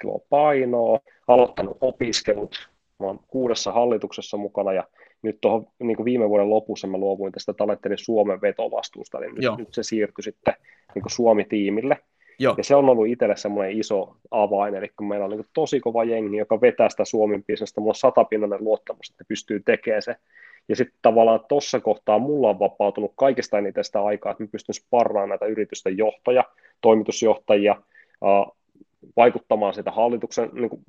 kiloa painoa, aloittanut opiskelut, Mä oon kuudessa hallituksessa mukana ja nyt tuohon niin viime vuoden lopussa mä luovuin tästä Talentterin Suomen vetovastuusta, eli nyt, nyt se siirtyi sitten niin Suomi-tiimille. Joo. Ja se on ollut itselle semmoinen iso avain, eli kun meillä on niin tosi kova jengi, joka vetää sitä Suomen bisnestä, mulla on satapinnainen luottamus, että pystyy tekemään se. Ja sitten tavallaan tuossa kohtaa mulla on vapautunut kaikesta eniten sitä aikaa, että mä pystyn sparraamaan näitä yritysten johtoja, toimitusjohtajia, vaikuttamaan sitä hallituksen niin kuin,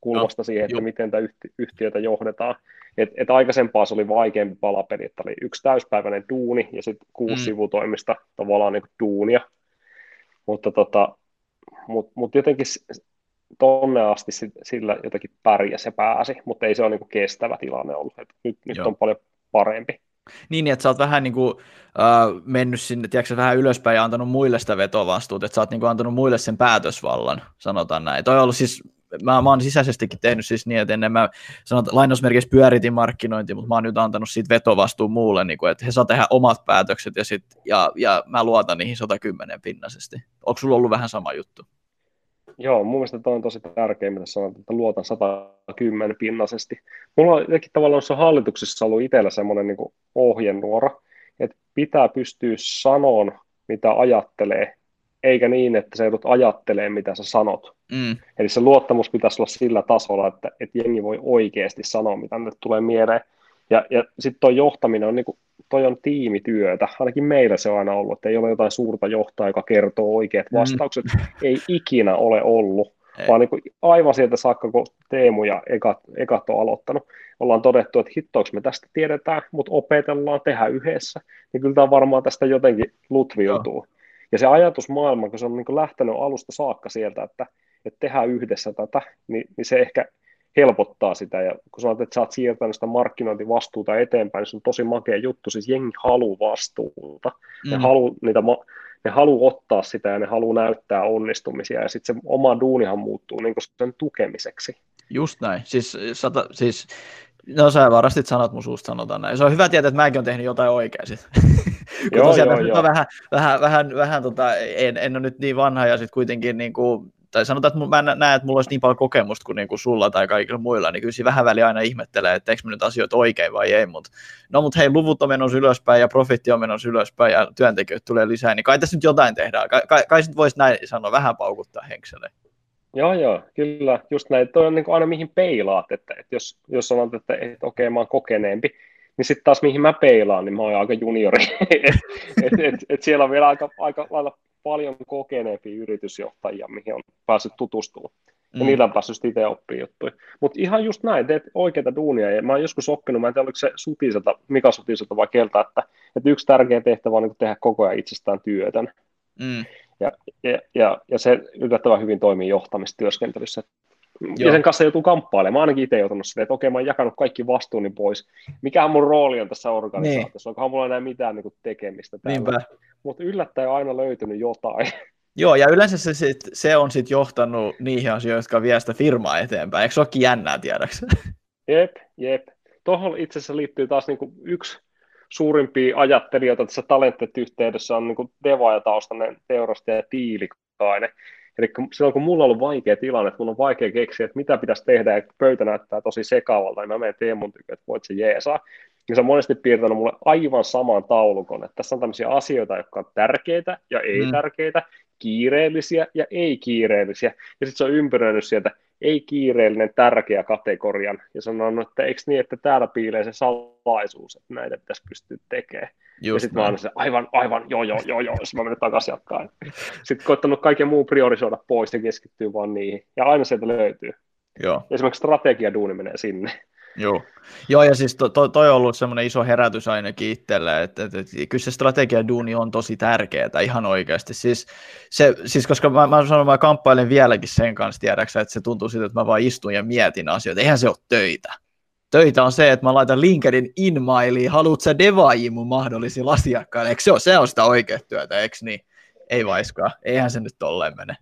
kulmasta no, siihen, että jo. miten tätä yhtiötä johdetaan. Et, et aikaisempaa se oli vaikeampi palapeli, että oli yksi täyspäiväinen duuni ja sitten kuusi mm. sivutoimista tavallaan niin kuin duunia. Mutta tota, mut, mut jotenkin tonne asti sillä jotenkin pärjäsi ja pääsi, mutta ei se ole niin kuin kestävä tilanne ollut. Et nyt, nyt on paljon parempi. Niin, että sä oot vähän niin kuin, äh, mennyt sinne, tiedätkö, vähän ylöspäin ja antanut muille sitä vetovastuuta, että sä oot niin kuin antanut muille sen päätösvallan, sanotaan näin. Toi on ollut siis, mä, mä oon sisäisestikin tehnyt siis niin, että ennen mä sanot, lainausmerkeissä pyöritin markkinointi, mutta mä oon nyt antanut siitä vetovastuun muulle, niin kuin, että he saa tehdä omat päätökset ja, sit, ja, ja mä luotan niihin 110 pinnasesti. Onko sulla ollut vähän sama juttu? Joo, mun mielestä toi on tosi tärkeä, mitä sanot, että luotan 110 pinnasesti. Mulla on jotenkin tavallaan se hallituksessa ollut itsellä semmoinen niin ohjenuora, että pitää pystyä sanoon, mitä ajattelee, eikä niin, että sä joudut ajattelemaan, mitä sä sanot. Mm. Eli se luottamus pitäisi olla sillä tasolla, että, että jengi voi oikeasti sanoa, mitä nyt tulee mieleen. Ja, ja sitten tuo johtaminen on, niin kuin, toi on tiimityötä, ainakin meillä se on aina ollut, että ei ole jotain suurta johtajaa, joka kertoo oikeat mm. vastaukset, mm. ei ikinä ole ollut, ei. vaan niin kuin aivan sieltä saakka, kun Teemu ja Ekat, Ekat on aloittanut, ollaan todettu, että hittoiksi me tästä tiedetään, mutta opetellaan tehdä yhdessä, niin kyllä tämä varmaan tästä jotenkin lutviutuu. Joo. Ja se ajatusmaailma, kun se on niin lähtenyt alusta saakka sieltä, että, että tehdään yhdessä tätä, niin, niin se ehkä helpottaa sitä, ja kun sanot, että sä oot siirtänyt sitä markkinointivastuuta eteenpäin, niin se on tosi makea juttu, siis jengi haluaa vastuuta, mm. ne haluaa niitä ne haluaa ottaa sitä ja ne haluaa näyttää onnistumisia ja sitten se oma duunihan muuttuu niin sen tukemiseksi. Just näin. Siis, sata, siis no sä varastit sanat mun suusta sanotaan näin. Se on hyvä tietää, että mäkin olen tehnyt jotain oikein sit. *laughs* *laughs* joo, tosiaan, joo, joo. vähän, vähän, vähän, vähän tota, en, en ole nyt niin vanha ja sitten kuitenkin niin kuin, tai sanotaan, että mä näen, että mulla olisi niin paljon kokemusta kuin, niin kuin sulla tai kaikilla muilla, niin kyllä siinä vähän väliä aina ihmettelee, että teekö nyt asioita oikein vai ei, mutta no mutta hei, luvut on menossa ylöspäin ja profitti on menossa ylöspäin ja työntekijöitä tulee lisää, niin kai tässä nyt jotain tehdään, kai, kai, kai voisi näin sanoa, vähän paukuttaa henkseleen. Joo, joo, kyllä, just näin. Toi on niin kuin aina mihin peilaat, että, että jos, jos sanot, että, että okei, okay, mä oon kokeneempi, niin sitten taas mihin mä peilaan, niin mä oon aika juniori. *laughs* et, et, et, et siellä on vielä aika, aika lailla paljon kokeneempia yritysjohtajia, mihin on päässyt tutustumaan. Ja mm. niillä on päässyt itse oppimaan juttuja. Mutta ihan just näin, teet oikeita duunia. Ja mä oon joskus oppinut, mä en tiedä oliko se Sutiselta, Mika Sutiselta vai keltä, että, että yksi tärkeä tehtävä on niin tehdä koko ajan itsestään työtön. Mm. Ja, ja, ja, ja, se yllättävän hyvin toimii johtamistyöskentelyssä. Joo. Ja sen kanssa joutuu kamppailemaan. Mä ainakin itse joutunut sitä, että okei, mä oon jakanut kaikki vastuuni pois. Mikähän mun rooli on tässä organisaatiossa? Niin. Onkohan mulla enää mitään niin kuin, tekemistä täällä? Mutta yllättäen on aina löytynyt jotain. *laughs* Joo, ja yleensä se, sit, se on sitten johtanut niihin asioihin, jotka vie sitä firmaa eteenpäin. Eikö se olekin jännää tiedäksä? *laughs* Jep, jep. Tuohon itse asiassa liittyy taas niin kuin yksi suurimpia ajattelijoita tässä Talentet-yhteydessä on niin devaaja-taustainen teurastaja Tiilikainen. Eli silloin kun mulla on ollut vaikea tilanne, että mulla on vaikea keksiä, että mitä pitäisi tehdä, ja pöytä näyttää tosi sekavalta, niin mä menen Teemun tykö, että voit se jeesaa. Ja se on monesti piirtänyt mulle aivan saman taulukon, että tässä on tämmöisiä asioita, jotka on tärkeitä ja ei mm. tärkeitä, kiireellisiä ja ei kiireellisiä. Ja sitten se on ympäröinyt sieltä ei-kiireellinen tärkeä kategorian ja sanonut, että eikö niin, että täällä piilee se salaisuus, että näitä pitäisi pystyä tekemään. Just ja sitten mä se, aivan, aivan, joo, joo, joo, joo, jos mä menen takaisin jatkaa. Sitten koittanut kaiken muun priorisoida pois ja keskittyy vaan niihin. Ja aina sieltä löytyy. Joo. Esimerkiksi strategiaduuni menee sinne. Joo. Joo, ja siis to, to, toi on ollut semmoinen iso herätys ainakin itselle, että, että, että kyllä se strategiaduuni on tosi tärkeää ihan oikeasti. Siis, se, siis koska mä, mä sanon, mä kamppailen vieläkin sen kanssa, tiedäksä, että se tuntuu siltä, että mä vaan istun ja mietin asioita. Eihän se ole töitä. Töitä on se, että mä laitan LinkedIn inmailiin, haluat sä devaajia mun mahdollisilla asiakkaille. Eikö se ole, se on sitä oikea työtä, eikö niin? Ei vaiskaan, eihän se nyt tolleen mene.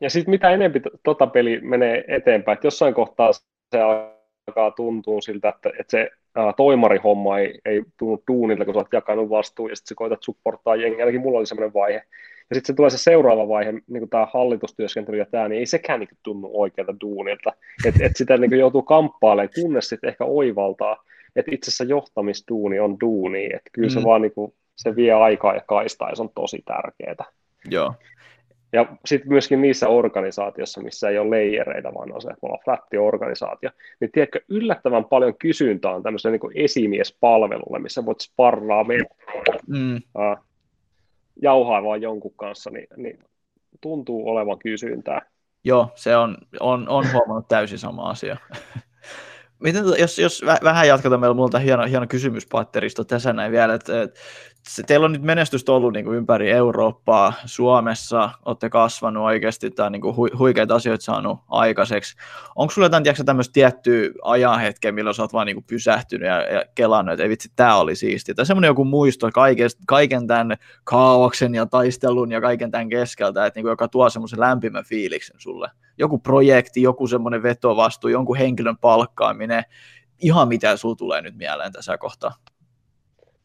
Ja sitten mitä enemmän tota peli menee eteenpäin, että jossain kohtaa se alkaa tuntua siltä, että, että se ää, toimarihomma ei, ei tunnu duunilta, kun sä oot jakanut vastuun ja sitten sä koetat supporttaa jengiä. Ainakin mulla oli semmoinen vaihe. Ja sitten se tulee se seuraava vaihe, niin kuin tämä hallitustyöskentely ja tämä, niin ei sekään niin tunnu oikealta duunilta. Että et sitä niin joutuu kamppailemaan, kunnes sitten ehkä oivaltaa, että itse asiassa johtamistuuni on duuni, että kyllä se mm. vaan niin kuin, se vie aikaa ja kaistaa ja se on tosi tärkeää. Joo. Ja sitten myöskin niissä organisaatioissa, missä ei ole leijereitä, vaan on se, että me ollaan flatti organisaatio, niin tiedätkö, yllättävän paljon kysyntää on tämmöiselle niin esimiespalvelulle, missä voit sparraa mm. uh, jauhaa vaan jonkun kanssa, niin, niin tuntuu olevan kysyntää. Joo, se on, on, on huomannut täysin sama asia. *laughs* Miten, jos, jos vähän jatketaan, meillä on hieno, hieno kysymyspatteristo tässä näin vielä, että, että se, teillä on nyt menestystä ollut niin kuin ympäri Eurooppaa, Suomessa, olette kasvanut oikeasti tai niin kuin hu, huikeita asioita saanut aikaiseksi. Onko sulla jotain tiedätkö, tämmöistä tiettyä ajanhetkeä, milloin sä oot vaan niin kuin pysähtynyt ja, ja kelannut, että ei vitsi, tämä oli siisti. Tai semmoinen joku muisto kaikesta, kaiken tämän kaauksen ja taistelun ja kaiken tämän keskeltä, että niin kuin, joka tuo semmoisen lämpimän fiiliksen sulle. Joku projekti, joku semmoinen vetovastu, jonkun henkilön palkkaaminen, ihan mitä sulla tulee nyt mieleen tässä kohtaa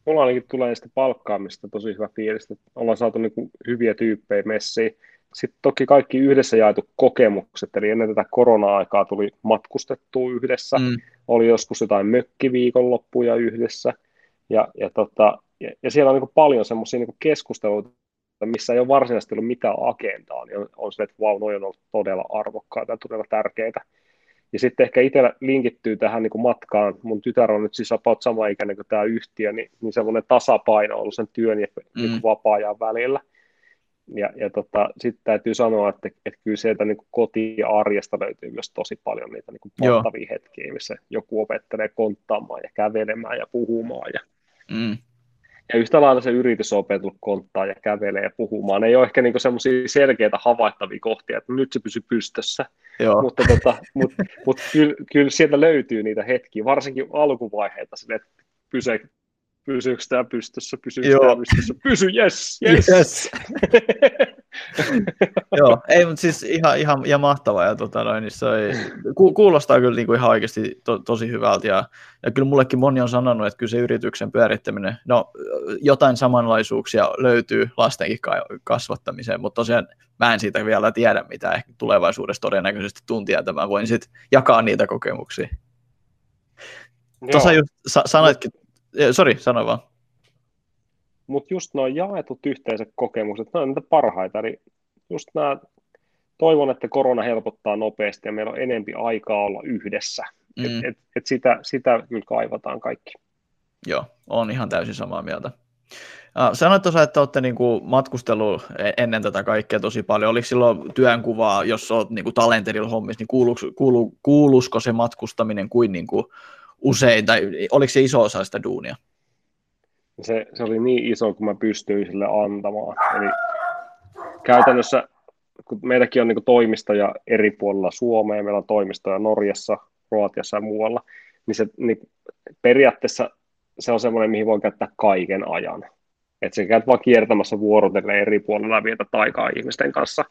mulla ainakin tulee sitä palkkaamista tosi hyvä fiilis, että ollaan saatu niin kuin hyviä tyyppejä messiin. Sitten toki kaikki yhdessä jaetut kokemukset, eli ennen tätä korona-aikaa tuli matkustettua yhdessä, mm. oli joskus jotain mökkiviikonloppuja yhdessä, ja, ja, tota, ja, ja siellä on niin paljon semmoisia niin keskusteluita, missä ei ole varsinaisesti ollut mitään agendaa, niin on, on se, että vau, wow, noi on ollut todella arvokkaita ja todella tärkeitä. Ja sitten ehkä itsellä linkittyy tähän niin kuin matkaan, mun tytär on nyt siis about sama ikäinen kuin tämä yhtiö, niin, niin semmoinen tasapaino on ollut sen työn ja mm. niin vapaa-ajan välillä. Ja, ja tota, sitten täytyy sanoa, että, että kyllä sieltä niin koti- ja arjesta löytyy myös tosi paljon niitä niin polttavia hetkiä, missä joku opettelee konttaamaan ja kävelemään ja puhumaan. Ja, mm. Ja yhtä lailla se yritys on opetellut konttaa ja kävelee ja puhumaan. Ne ei ole ehkä niinku semmoisia selkeitä havaittavia kohtia, että nyt se pysyy pystössä. Joo. Mutta tota, mut, mut kyllä, kyllä sieltä löytyy niitä hetkiä, varsinkin alkuvaiheita, sille, että pysyy, pysyykö tämä pystyssä, pysyykö tämä pystyssä, pysy, yes, yes. yes. *laughs* Joo, ei, mutta siis ihan, ihan ja mahtavaa, ja tota noin, niin se ei, ku, kuulostaa kyllä niin kuin ihan oikeasti to, tosi hyvältä, ja, ja kyllä mullekin moni on sanonut, että kyllä se yrityksen pyörittäminen, no jotain samanlaisuuksia löytyy lastenkin kasvattamiseen, mutta tosiaan mä en siitä vielä tiedä, mitä ehkä tulevaisuudessa todennäköisesti tuntia, että mä voin sitten jakaa niitä kokemuksia. Tuossa just sa- sanoitkin, sori, sano vaan. Mutta just nuo jaetut yhteiset kokemukset, ne on niitä parhaita. Eli just nämä, toivon, että korona helpottaa nopeasti ja meillä on enempi aikaa olla yhdessä. Mm. Et, et, et sitä, sitä kyllä kaivataan kaikki. Joo, on ihan täysin samaa mieltä. Sanoit tuossa, että olette niinku matkustellut e-, ennen tätä kaikkea tosi paljon. Oliko silloin työnkuvaa, jos olet niinku talenterilla hommissa, niin kuuluuko, kuulu, se matkustaminen kuin niinku usein, tai oliko se iso osa sitä duunia? se, se oli niin iso, kun mä pystyin sille antamaan. Eli käytännössä, kun meilläkin on niin toimistoja eri puolilla Suomea, meillä on toimistoja Norjassa, Kroatiassa ja muualla, niin se niin periaatteessa se on semmoinen, mihin voi käyttää kaiken ajan. Että sä käyt vaan kiertämässä vuorotellen eri puolilla vietä aikaa ihmisten kanssa.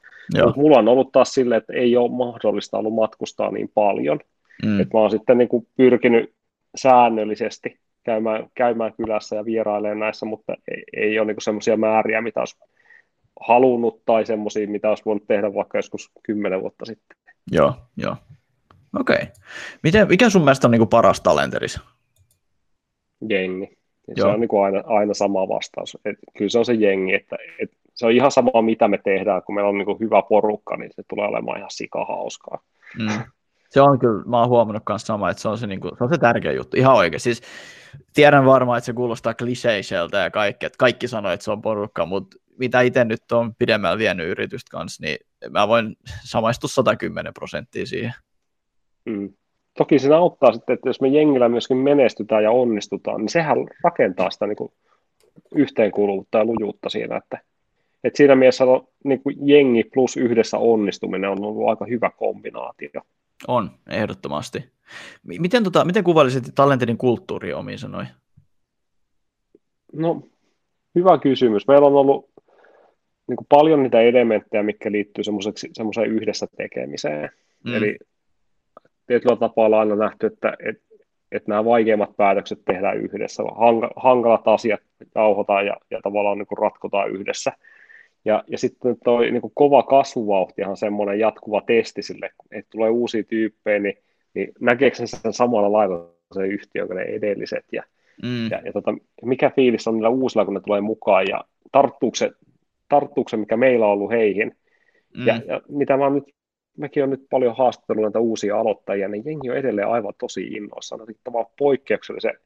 Mutta mulla on ollut taas silleen, että ei ole mahdollista ollut matkustaa niin paljon. Mm. Että mä oon sitten niin kuin pyrkinyt säännöllisesti käymään, käymään kylässä ja vierailemaan näissä, mutta ei, ei ole niin semmoisia määriä, mitä olisi halunnut tai semmoisia, mitä olisi voinut tehdä vaikka joskus kymmenen vuotta sitten. Joo, joo. Okei. Okay. Miten, mikä sun mielestä on niin paras talenterissa? Jengi. Ja se on niin aina, aina sama vastaus. Et kyllä se on se jengi, että et se on ihan sama, mitä me tehdään, kun meillä on niin hyvä porukka, niin se tulee olemaan ihan sikahauskaa. Mm. Se on kyllä, mä oon huomannut myös sama, että se on se, niin kuin, se, on se tärkeä juttu, ihan oikein. Siis tiedän varmaan, että se kuulostaa kliseiseltä ja kaikki, että kaikki sanoo, että se on porukka, mutta mitä itse nyt on pidemmällä vienyt yritystä kanssa, niin mä voin samaistua 110 prosenttia siihen. Mm. Toki siinä auttaa sitten, että jos me jengillä myöskin menestytään ja onnistutaan, niin sehän rakentaa sitä niin kuin yhteenkuuluvuutta ja lujuutta siinä, että, että siinä mielessä on, niin kuin jengi plus yhdessä onnistuminen on ollut aika hyvä kombinaatio. On, ehdottomasti. Miten, tota, miten kuvailisit Talenterin kulttuuri omiin sanoin? No, hyvä kysymys. Meillä on ollut niin kuin paljon niitä elementtejä, mitkä liittyy semmoiseen yhdessä tekemiseen. Mm. Eli tietyllä tapaa on aina nähty, että, että, että nämä vaikeimmat päätökset tehdään yhdessä, hankalat asiat jauhotaan ja, ja tavallaan niin kuin ratkotaan yhdessä. Ja, ja sitten toi niin kova kasvuvauhti on semmoinen jatkuva testi sille, että tulee uusia tyyppejä, niin, niin näkeekö sen samalla lailla se yhtiö kuin ne edelliset, ja, mm. ja, ja tota, mikä fiilis on niillä uusilla, kun ne tulee mukaan, ja tarttuuko se, tarttuuko se mikä meillä on ollut heihin, mm. ja, ja mitä mä nyt mäkin olen nyt paljon haastatteluja näitä uusia aloittajia, niin jengi on edelleen aivan tosi innoissaan. Ne on poikkeuksellisen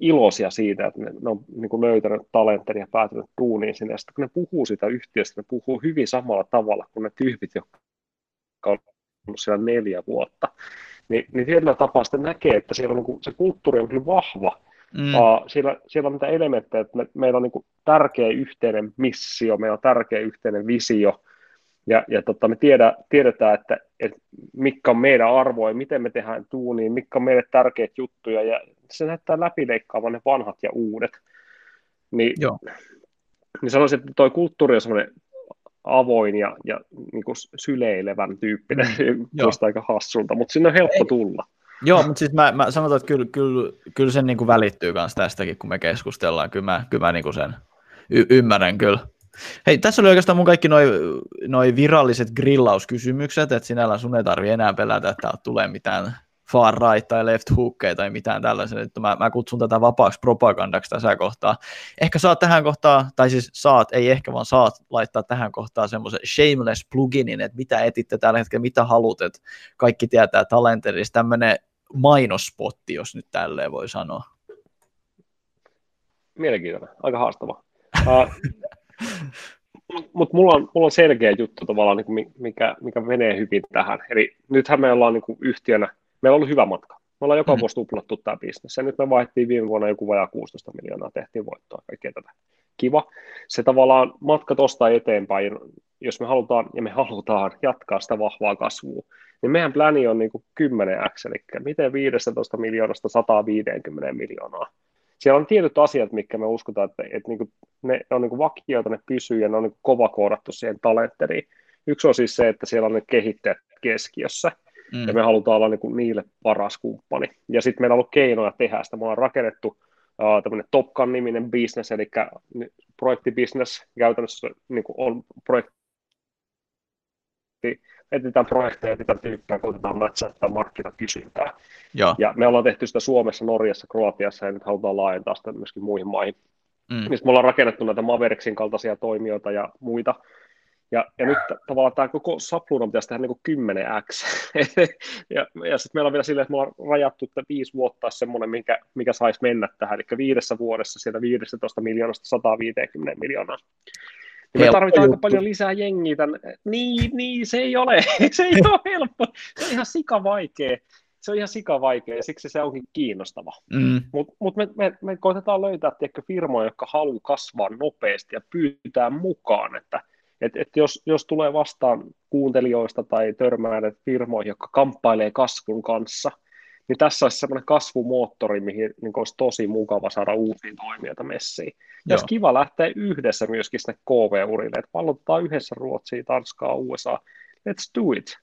iloisia siitä, että ne, ne on niin kuin löytänyt talentin ja päätynyt duuniin sinne. Ja sitten kun ne puhuu sitä yhtiöstä, ne puhuu hyvin samalla tavalla kuin ne tyypit, jotka on ollut siellä neljä vuotta. Niin, niin tietyllä tapaa sitten näkee, että siellä on, niin kuin, se kulttuuri on kyllä vahva. Mm. Uh, siellä, siellä on niitä elementtejä, että me, meillä on niin kuin tärkeä yhteinen missio, meillä on tärkeä yhteinen visio, ja, ja tota, me tiedä, tiedetään, että, että mitkä on meidän arvoja, miten me tehdään tuuniin, mitkä on meille tärkeitä juttuja, ja se näyttää läpileikkaavan ne vanhat ja uudet. Niin, Joo. niin sanoisin, että tuo kulttuuri on semmoinen avoin ja, ja niin kuin syleilevän tyyppinen, mm, *laughs* kuulostaa aika hassulta, mutta sinne on helppo Ei. tulla. Joo, mutta siis mä, mä sanotaan, että kyllä, kyllä, kyllä sen niin kuin välittyy myös tästäkin, kun me keskustellaan. Kyllä mä, kyllä mä niin kuin sen y- ymmärrän kyllä. Hei, tässä oli oikeastaan mun kaikki noin noi viralliset grillauskysymykset, että sinällä sun ei tarvi enää pelätä, että tulee mitään far right tai left hookia tai mitään tällaisen, että mä, mä kutsun tätä vapaaksi propagandaksi tässä kohtaa. Ehkä saat tähän kohtaan, tai siis saat, ei ehkä vaan saat laittaa tähän kohtaan semmoisen shameless pluginin, että mitä etitte tällä hetkellä, mitä haluat, että kaikki tietää talenterista, tämmöinen mainospotti, jos nyt tälleen voi sanoa. Mielenkiintoinen, aika haastava. Uh, *laughs* Mutta mulla on, mulla on selkeä juttu tavallaan, niin kuin mikä, mikä menee hyvin tähän. Eli nythän me ollaan niin kuin yhtiönä, meillä on ollut hyvä matka. Me ollaan joka mm. vuosi tuplattu tämä bisnes. Ja nyt me vaihdettiin viime vuonna joku vajaa 16 miljoonaa, tehtiin voittoa kaikkea tätä. Kiva. Se tavallaan matka tuosta eteenpäin, jos me halutaan, ja me halutaan jatkaa sitä vahvaa kasvua, niin meidän pläni on niin kuin 10x, eli miten 15 miljoonasta 150 miljoonaa siellä on tietyt asiat, mitkä me uskotaan, että, että niin ne, ne on niin vakioita, ne pysyy ja ne on niin kova koodattu siihen talentteriin. Yksi on siis se, että siellä on ne kehittäjät keskiössä, mm. ja me halutaan olla niin niille paras kumppani. Ja sitten meillä on ollut keinoja tehdä sitä. Me ollaan rakennettu uh, tämmöinen Top Gun-niminen business, eli projektibisnes käytännössä niin on projekti etsitään projekteja, etsitään tyyppejä, koitetaan matchattaa markkinakysyntää. Joo. Ja me ollaan tehty sitä Suomessa, Norjassa, Kroatiassa ja nyt halutaan laajentaa sitä myöskin muihin maihin. Mm. Me ollaan rakennettu näitä Maverickin kaltaisia toimijoita ja muita. Ja, ja nyt tavallaan tämä koko sapluuna pitäisi tehdä niin 10x. *laughs* ja ja sitten meillä on vielä silleen, että me ollaan rajattu, että viisi vuotta olisi semmoinen, mikä, mikä saisi mennä tähän. Eli viidessä vuodessa sieltä 15 miljoonasta 150 miljoonaa. Niin me tarvitaan aika paljon lisää jengiä tämän. Niin, niin, se ei ole, *laughs* se ei ole helppo, se on ihan sika vaikea. Se on ihan sika vaikea ja siksi se onkin kiinnostava. Mm. Mutta mut me, me, me koitetaan löytää tiedätkö, firmoja, jotka haluaa kasvaa nopeasti ja pyytää mukaan, että et, et jos, jos tulee vastaan kuuntelijoista tai törmää firmoihin, jotka kamppailee kasvun kanssa – niin tässä olisi semmoinen kasvumoottori, mihin niin olisi tosi mukava saada uusia toimijoita messiin. Ja olisi kiva lähteä yhdessä myöskin sinne KV-urille, että pallotetaan yhdessä Ruotsia, Tanskaa, USA. Let's do it.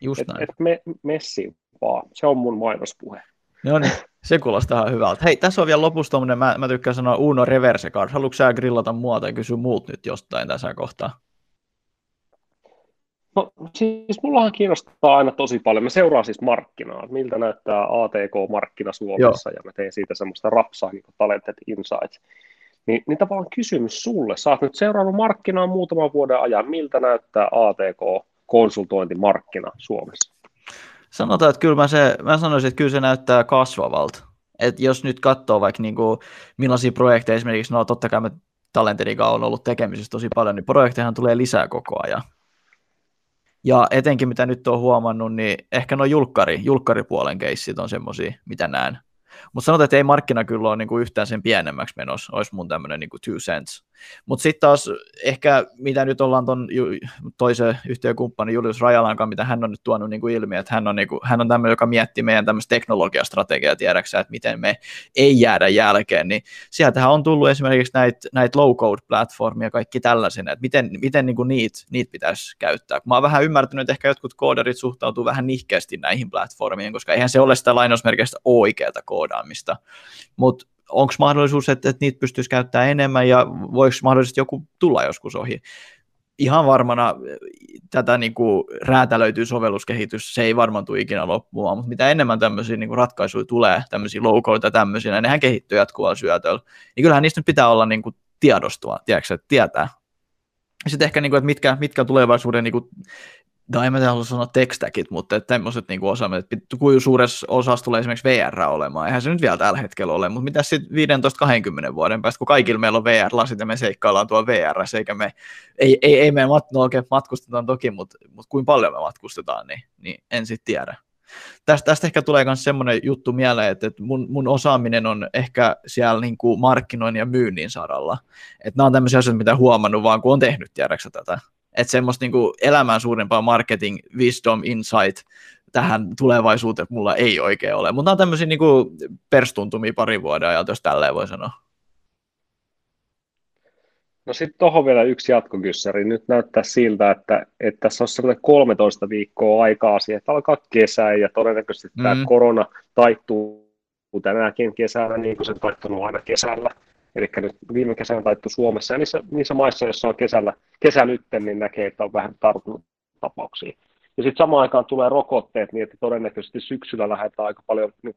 Just et, näin. Et me, messiin vaan. Se on mun mainospuhe. No niin, se kuulostaa ihan hyvältä. Hei, tässä on vielä lopussa tommonen, mä, mä tykkään sanoa Uno Reverse Card. Haluatko sä grillata mua tai kysyä muut nyt jostain tässä kohtaa? No siis mullahan kiinnostaa aina tosi paljon. Mä seuraan siis markkinaa, miltä näyttää ATK-markkina Suomessa Joo. ja mä teen siitä semmoista rapsaa niin kuin Talented Insights. Niin, niin tavallaan kysymys sulle. Sä oot nyt seurannut markkinaa muutaman vuoden ajan. Miltä näyttää ATK-konsultointimarkkina Suomessa? Sanotaan, että kyllä mä, se, mä sanoisin, että kyllä se näyttää kasvavalta. Et jos nyt katsoo vaikka niin kuin, millaisia projekteja esimerkiksi, no totta kai me Talentedin on ollut tekemisissä tosi paljon, niin projektejahan tulee lisää koko ajan. Ja etenkin mitä nyt on huomannut, niin ehkä nuo julkkari, julkkaripuolen keissit on semmoisia, mitä näen. Mutta sanotaan, että ei markkina kyllä ole niinku yhtään sen pienemmäksi menossa, olisi mun tämmöinen niinku two cents. Mutta sitten taas ehkä, mitä nyt ollaan ton toisen yhtiökumppanin Julius Rajalan kanssa, mitä hän on nyt tuonut niinku ilmi, että hän on, niinku, hän on tämmöinen, joka miettii meidän tämmöistä teknologiastrategiaa tiedäksä, että miten me ei jäädä jälkeen, niin sieltähän on tullut esimerkiksi näitä näit low-code-platformia kaikki tällaisena, että miten, miten niinku niitä niit pitäisi käyttää. Mä oon vähän ymmärtänyt, että ehkä jotkut koodarit suhtautuu vähän nihkeästi näihin platformiin, koska eihän se ole sitä lainausmerkeistä oikeata koodaamista, mutta onko mahdollisuus, että, että niitä pystyisi käyttämään enemmän ja voiko mahdollisesti joku tulla joskus ohi. Ihan varmana tätä niin kuin räätälöityy sovelluskehitys, se ei varmaan tule ikinä loppumaan, mutta mitä enemmän tämmöisiä niin kuin ratkaisuja tulee, tämmöisiä code tämmöisiä, nehän kehittyy jatkuvalla syötöllä, niin kyllähän niistä nyt pitää olla niin kuin tiedostua, tiedätkö, että tietää. Sitten ehkä, niin kuin, että mitkä, mitkä tulevaisuuden niin kuin, tai en mä halua sanoa tekstakit, mutta tämmöiset niin osaamme, että kuinka suuressa osassa tulee esimerkiksi VR olemaan. Eihän se nyt vielä tällä hetkellä ole, mutta mitä sitten 15-20 vuoden päästä, kun kaikilla meillä on VR-lasit ja me seikkaillaan tuolla VR, eikä me, ei, ei, ei me mat, no oikein matkustetaan toki, mutta, mutta kuinka paljon me matkustetaan, niin, niin en sitten tiedä. Tästä, tästä ehkä tulee myös semmoinen juttu mieleen, että, että mun, mun osaaminen on ehkä siellä niin kuin markkinoinnin ja myynnin saralla. Että nämä on tämmöisiä asioita, mitä huomannut vaan, kun on tehnyt, tiedäksä tätä että semmoista niinku elämän suurempaa marketing, wisdom, insight tähän tulevaisuuteen mulla ei oikein ole. Mutta on tämmöisiä niinku perstuntumia parin vuoden ajalta, jos tälleen voi sanoa. No sitten tuohon vielä yksi jatkokyssäri. Nyt näyttää siltä, että, että tässä on semmoinen 13 viikkoa aikaa siihen, että alkaa kesä ja todennäköisesti mm. tämä korona taittuu tänäkin kesänä, niin kuin se taittunut aina kesällä. Eli nyt viime kesänä taittu Suomessa ja niissä, niissä maissa, joissa on kesällä, kesä nyt, niin näkee, että on vähän tapauksia. Ja sitten samaan aikaan tulee rokotteet niin, että todennäköisesti syksyllä lähdetään aika paljon niin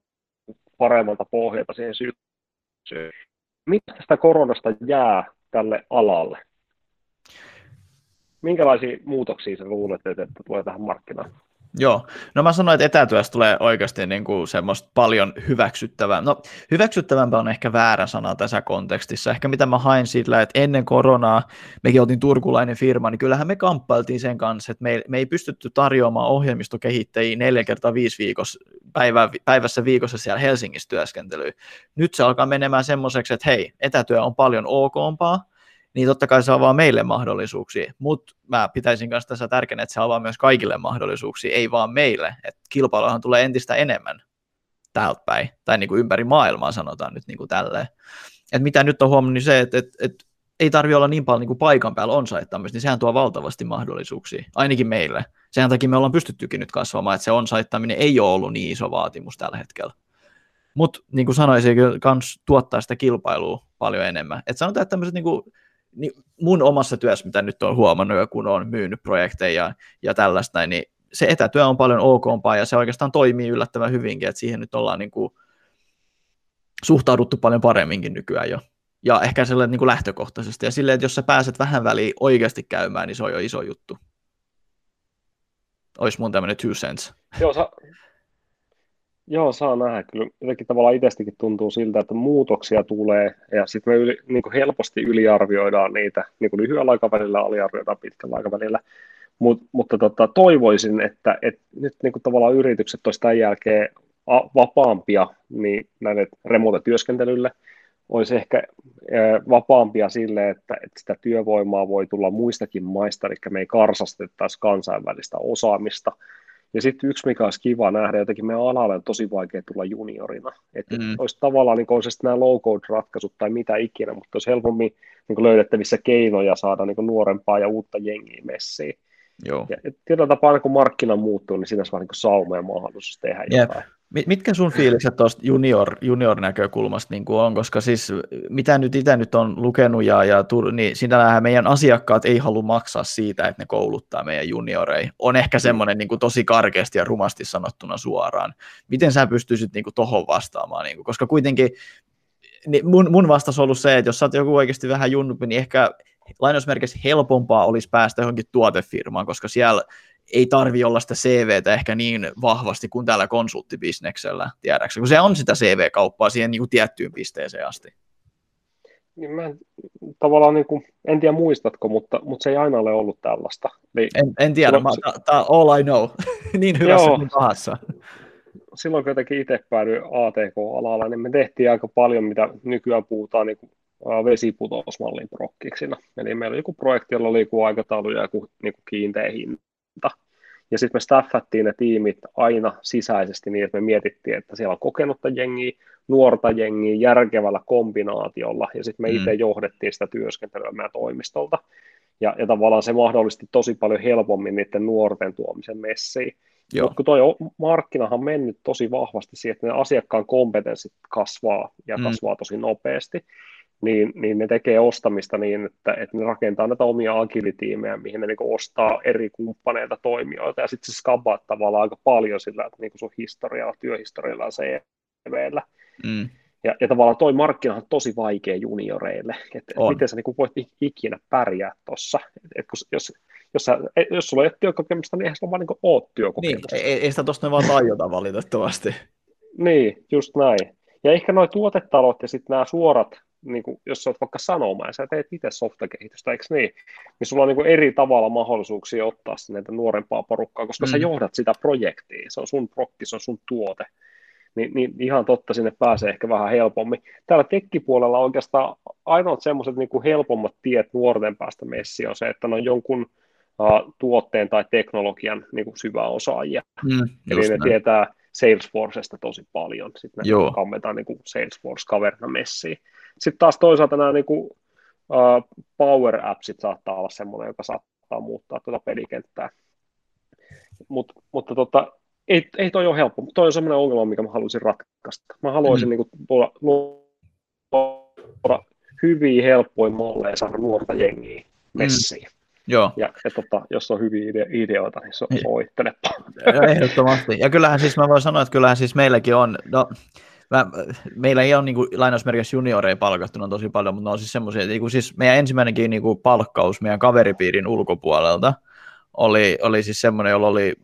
paremmalta pohjalta siihen syksyyn. Mitä tästä koronasta jää tälle alalle? Minkälaisia muutoksia sä luulet, että tulee tähän markkinaan? Joo, no mä sanoin, että etätyöstä tulee oikeasti niin kuin semmoista paljon hyväksyttävää. No hyväksyttävämpää on ehkä väärä sana tässä kontekstissa. Ehkä mitä mä hain sillä, että ennen koronaa, mekin oltiin turkulainen firma, niin kyllähän me kamppailtiin sen kanssa, että me, me ei pystytty tarjoamaan ohjelmistokehittäjiä neljä kertaa viisi viikossa, päivä, päivässä viikossa siellä Helsingissä työskentelyä. Nyt se alkaa menemään semmoiseksi, että hei, etätyö on paljon okompaa, niin totta kai se avaa meille mahdollisuuksia, mutta mä pitäisin myös tässä tärkeänä, että se avaa myös kaikille mahdollisuuksia, ei vaan meille, että kilpailuhan tulee entistä enemmän täältä päin, tai niin kuin ympäri maailmaa sanotaan nyt niin kuin tälleen. Et mitä nyt on huomannut, niin se, että, että, että ei tarvi olla niin paljon niin kuin paikan päällä on-saittamista, niin sehän tuo valtavasti mahdollisuuksia, ainakin meille. Sen takia me ollaan pystyttykin nyt kasvamaan, että se on-saittaminen ei ole ollut niin iso vaatimus tällä hetkellä. Mutta niin kuin sanoisin, myös tuottaa sitä kilpailua paljon enemmän. Et sanotaan, että tämmöiset niin kuin niin mun omassa työssä, mitä nyt on huomannut, kun on myynyt projekteja ja, ja tällaista, niin se etätyö on paljon okompaa ja se oikeastaan toimii yllättävän hyvinkin, että siihen nyt ollaan niin kuin suhtauduttu paljon paremminkin nykyään jo. Ja ehkä sellainen niin kuin lähtökohtaisesti. Ja silleen, että jos sä pääset vähän väliin oikeasti käymään, niin se on jo iso juttu. Olisi mun tämmöinen two cents. Joo, sa- Joo, saa nähdä. Kyllä jotenkin tavallaan itsestäkin tuntuu siltä, että muutoksia tulee ja sitten me yli, niin helposti yliarvioidaan niitä niin kuin lyhyellä aikavälillä, aliarvioidaan pitkällä aikavälillä. Mut, mutta tota, toivoisin, että, että nyt niin kuin tavallaan yritykset olisivat tämän jälkeen vapaampia niin näille remote-työskentelylle, olisi ehkä vapaampia sille, että, että sitä työvoimaa voi tulla muistakin maista, eli me ei karsastettaisi kansainvälistä osaamista, ja sitten yksi, mikä olisi kiva nähdä, jotenkin meidän alalle on tosi vaikea tulla juniorina. Että mm. olisi tavallaan, niin olisi nämä low-code-ratkaisut tai mitä ikinä, mutta olisi helpommin niin löydettävissä keinoja saada niin nuorempaa ja uutta jengiä messiin. Joo. Ja tietyllä tapaa, kun markkina muuttuu, niin siinä olisi vaan niin sauma ja mahdollisuus tehdä yep. jotain. Mitkä sun fiilikset tuosta junior, junior-näkökulmasta niin on, koska siis mitä nyt itse nyt on lukenut ja, ja niin sinällähän meidän asiakkaat ei halua maksaa siitä, että ne kouluttaa meidän junioreja. On ehkä semmoinen niin kuin tosi karkeasti ja rumasti sanottuna suoraan. Miten sä pystyisit niin tuohon vastaamaan, niin kuin, koska kuitenkin niin mun, mun vastaus on ollut se, että jos sä oot joku oikeasti vähän junnumpi, niin ehkä lainausmerkeissä helpompaa olisi päästä johonkin tuotefirmaan, koska siellä ei tarvi olla sitä CVtä ehkä niin vahvasti kuin täällä konsulttibisneksellä, tiedäksä, kun se on sitä CV-kauppaa siihen niin kuin tiettyyn pisteeseen asti. Niin mä en, tavallaan niin kuin, en tiedä muistatko, mutta, mutta se ei aina ole ollut tällaista. Niin, en, en tiedä, silloin, tämä all I know, *laughs* niin hyvässä joo, kuin pahassa. Silloin kun jotenkin itse päädyin ATK-alalla, niin me tehtiin aika paljon, mitä nykyään puhutaan niin kuin vesiputousmallin prokkiksina. Eli meillä oli joku projekti, jolla oli joku aikataulu ja joku niin kuin kiinteä hinta ja sitten me staffattiin ne tiimit aina sisäisesti niin, että me mietittiin, että siellä on kokenutta jengiä, nuorta jengiä järkevällä kombinaatiolla, ja sitten me mm. itse johdettiin sitä työskentelyä meidän toimistolta. Ja, ja tavallaan se mahdollisti tosi paljon helpommin niiden nuorten tuomisen messiin. Mutta kun tuo markkinahan on mennyt tosi vahvasti siihen, että ne asiakkaan kompetenssit kasvaa ja mm. kasvaa tosi nopeasti, niin, niin ne tekee ostamista niin, että, että ne rakentaa näitä omia agilitiimejä, mihin ne niin ostaa eri kumppaneilta toimijoita, ja sitten se skabaa tavallaan aika paljon sillä, että niin sun historialla, työhistorialla ja CVllä. Mm. Ja, ja tavallaan toi markkina on tosi vaikea junioreille, että et miten sä niin voit ikinä pärjää tuossa, että jos, jos, sä, jos sulla ei ole työkokemusta, niin eihän sulla vaan niin ole työkokemusta. Niin, ei, ei sitä tuosta vaan tajota valitettavasti. niin, just näin. Ja ehkä nuo tuotetalot ja sitten nämä suorat niin kuin, jos sä oot vaikka sanomaan, ja sä teet itse softakehitystä, eikö niin, niin sulla on niin kuin eri tavalla mahdollisuuksia ottaa sinne nuorempaa porukkaa, koska mm. sä johdat sitä projektia, se on sun prokki, se on sun tuote, niin, niin ihan totta sinne pääsee ehkä vähän helpommin. Täällä tekkipuolella oikeastaan ainoat semmoiset niin kuin helpommat tiet nuorten päästä messiin on se, että ne on jonkun uh, tuotteen tai teknologian niin kuin syvä osaajia. Mm, Eli ne näin. tietää Salesforcesta tosi paljon. Sitten ne Joo. kammetaan niin kuin Salesforce-kaverina messiin. Sitten taas toisaalta nämä niin kuin, uh, Power Appsit saattaa olla semmoinen, joka saattaa muuttaa tuota pelikenttää. Mut, mutta tota, ei, ei toi ole helppo, mutta toi on semmoinen ongelma, mikä mä haluaisin ratkaista. Mä haluaisin mm. niin kuin, tuoda, luoda hyviä, helppoja malleja saada nuorta jengiä messiin. Mm. Joo. Ja, ja tota, jos on hyviä ide- ideoita, niin so, niin. soittelepa. Ehdottomasti. Ja kyllähän siis mä voin sanoa, että kyllähän siis meilläkin on, no, mä, meillä ei ole niin kuin, lainausmerkissä junioreja palkattuna tosi paljon, mutta ne on siis semmoisia, että niin siis meidän ensimmäinenkin niin kuin, palkkaus meidän kaveripiirin ulkopuolelta oli, oli siis semmoinen, jolla oli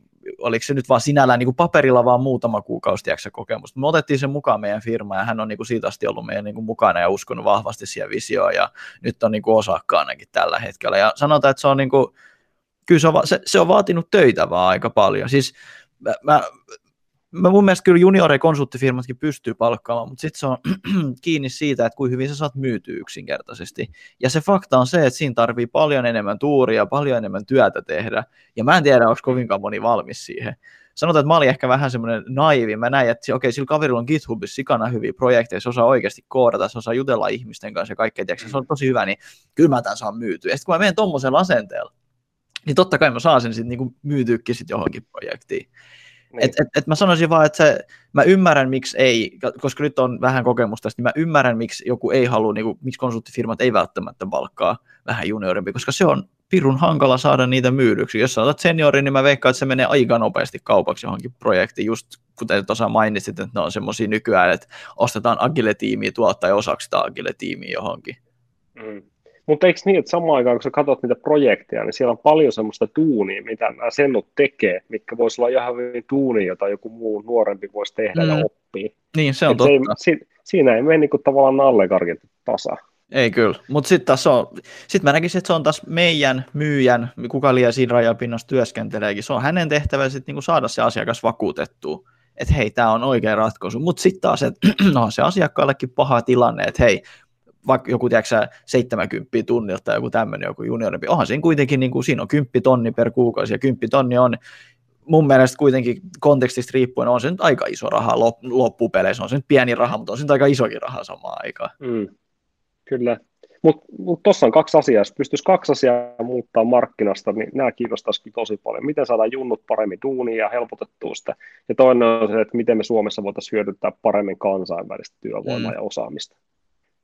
oliko se nyt vaan sinällään niin kuin paperilla vaan muutama kuukausi tiedätkö, kokemusta. Me otettiin sen mukaan meidän firmaan ja hän on niin kuin siitä asti ollut meidän niin kuin mukana ja uskonut vahvasti siihen visioon ja nyt on niin kuin osakkaanakin tällä hetkellä. Ja sanotaan, että se on niin kuin, kyllä se on, se, se on vaatinut töitä vaan aika paljon. Siis mä, mä mä mun mielestä kyllä juniori konsulttifirmatkin pystyy palkkaamaan, mutta sitten se on *clears throat* kiinni siitä, että kuinka hyvin sä saat myytyä yksinkertaisesti. Ja se fakta on se, että siinä tarvii paljon enemmän tuuria, paljon enemmän työtä tehdä, ja mä en tiedä, onko kovinkaan moni valmis siihen. Sanotaan, että mä olin ehkä vähän semmoinen naivi. Mä näin, että okei, sillä kaverilla on GitHubissa sikana hyviä projekteja, se osaa oikeasti koodata, se osaa jutella ihmisten kanssa ja kaikkea, tiedätkö, se on tosi hyvä, niin kyllä mä tämän saan myytyä. Ja sitten kun mä menen tuommoisella asenteella, niin totta kai mä saan sen sitten niinku myytyykin sit johonkin projektiin. Niin. Et, et, et mä sanoisin vaan, että se, mä ymmärrän, miksi ei, koska nyt on vähän kokemusta, niin mä ymmärrän, miksi joku ei halua, niin kuin, miksi konsulttifirmat ei välttämättä palkkaa vähän juniorimpi, koska se on pirun hankala saada niitä myydyksi. Jos sä otat seniori, niin mä veikkaan, että se menee aika nopeasti kaupaksi johonkin projektiin, just kuten tuossa mainitsit, että ne on semmoisia nykyään, että ostetaan Agile-tiimiä tuottaa osaksi sitä Agile-tiimiä johonkin. Mm. Mutta eikö niin, että samaan aikaan, kun sä katsot niitä projekteja, niin siellä on paljon semmoista tuunia, mitä nämä sennut tekee, mikä voisi olla ihan hyvin tuuni, jota joku muu nuorempi voisi tehdä mm. ja oppia. Niin, se on Et totta. Se ei, si, siinä ei mene niin kuin tavallaan nallekarkittu tasa. Ei kyllä, mutta sitten taas on, sit mä näkisin, että se on taas meidän myyjän, kuka liian siinä rajapinnassa työskenteleekin, se on hänen tehtävä sitten niinku saada se asiakas vakuutettua, että hei, tämä on oikea ratkaisu, mutta sitten taas, että *clears throat* no se asiakkaallekin paha tilanne, että hei, vaikka joku, tiedätkö 70 tunnilta tai joku tämmöinen, joku juniorimpi, onhan siinä kuitenkin, niin kuin, siinä on 10 tonni per kuukausi, ja 10 tonni on mun mielestä kuitenkin kontekstista riippuen on se nyt aika iso raha loppupeleissä, on se nyt pieni raha, mutta on se nyt aika isokin raha samaan aikaan. Mm, kyllä, mutta mut tuossa on kaksi asiaa, jos pystyisi kaksi asiaa muuttaa markkinasta, niin nämä kiinnostaisi tosi paljon. Miten saadaan junnut paremmin duunia ja helpotettua sitä. Ja toinen on se, että miten me Suomessa voitaisiin hyödyntää paremmin kansainvälistä työvoimaa mm. ja osaamista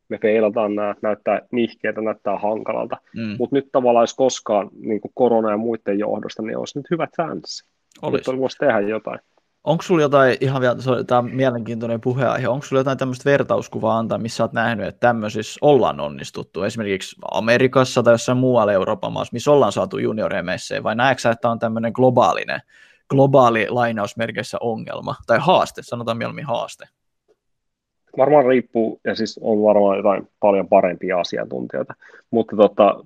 me feilataan nämä, näyttää nihkeitä, näyttää hankalalta, mm. mutta nyt tavallaan jos koskaan niin kuin korona ja muiden johdosta, niin olisi nyt hyvät chanssi. Olisi. Nyt voisi tehdä jotain. Onko sulla jotain, ihan vielä, tämä on mielenkiintoinen puheenaihe, onko sulla jotain tämmöistä vertauskuvaa antaa, missä olet nähnyt, että tämmöisissä ollaan onnistuttu, esimerkiksi Amerikassa tai jossain muualla Euroopan maassa, missä ollaan saatu junioremesseen, vai näetkö että on tämmöinen globaalinen, globaali lainausmerkeissä ongelma, tai haaste, sanotaan mieluummin haaste? Varmaan riippuu, ja siis on varmaan jotain paljon parempia asiantuntijoita, mutta tota,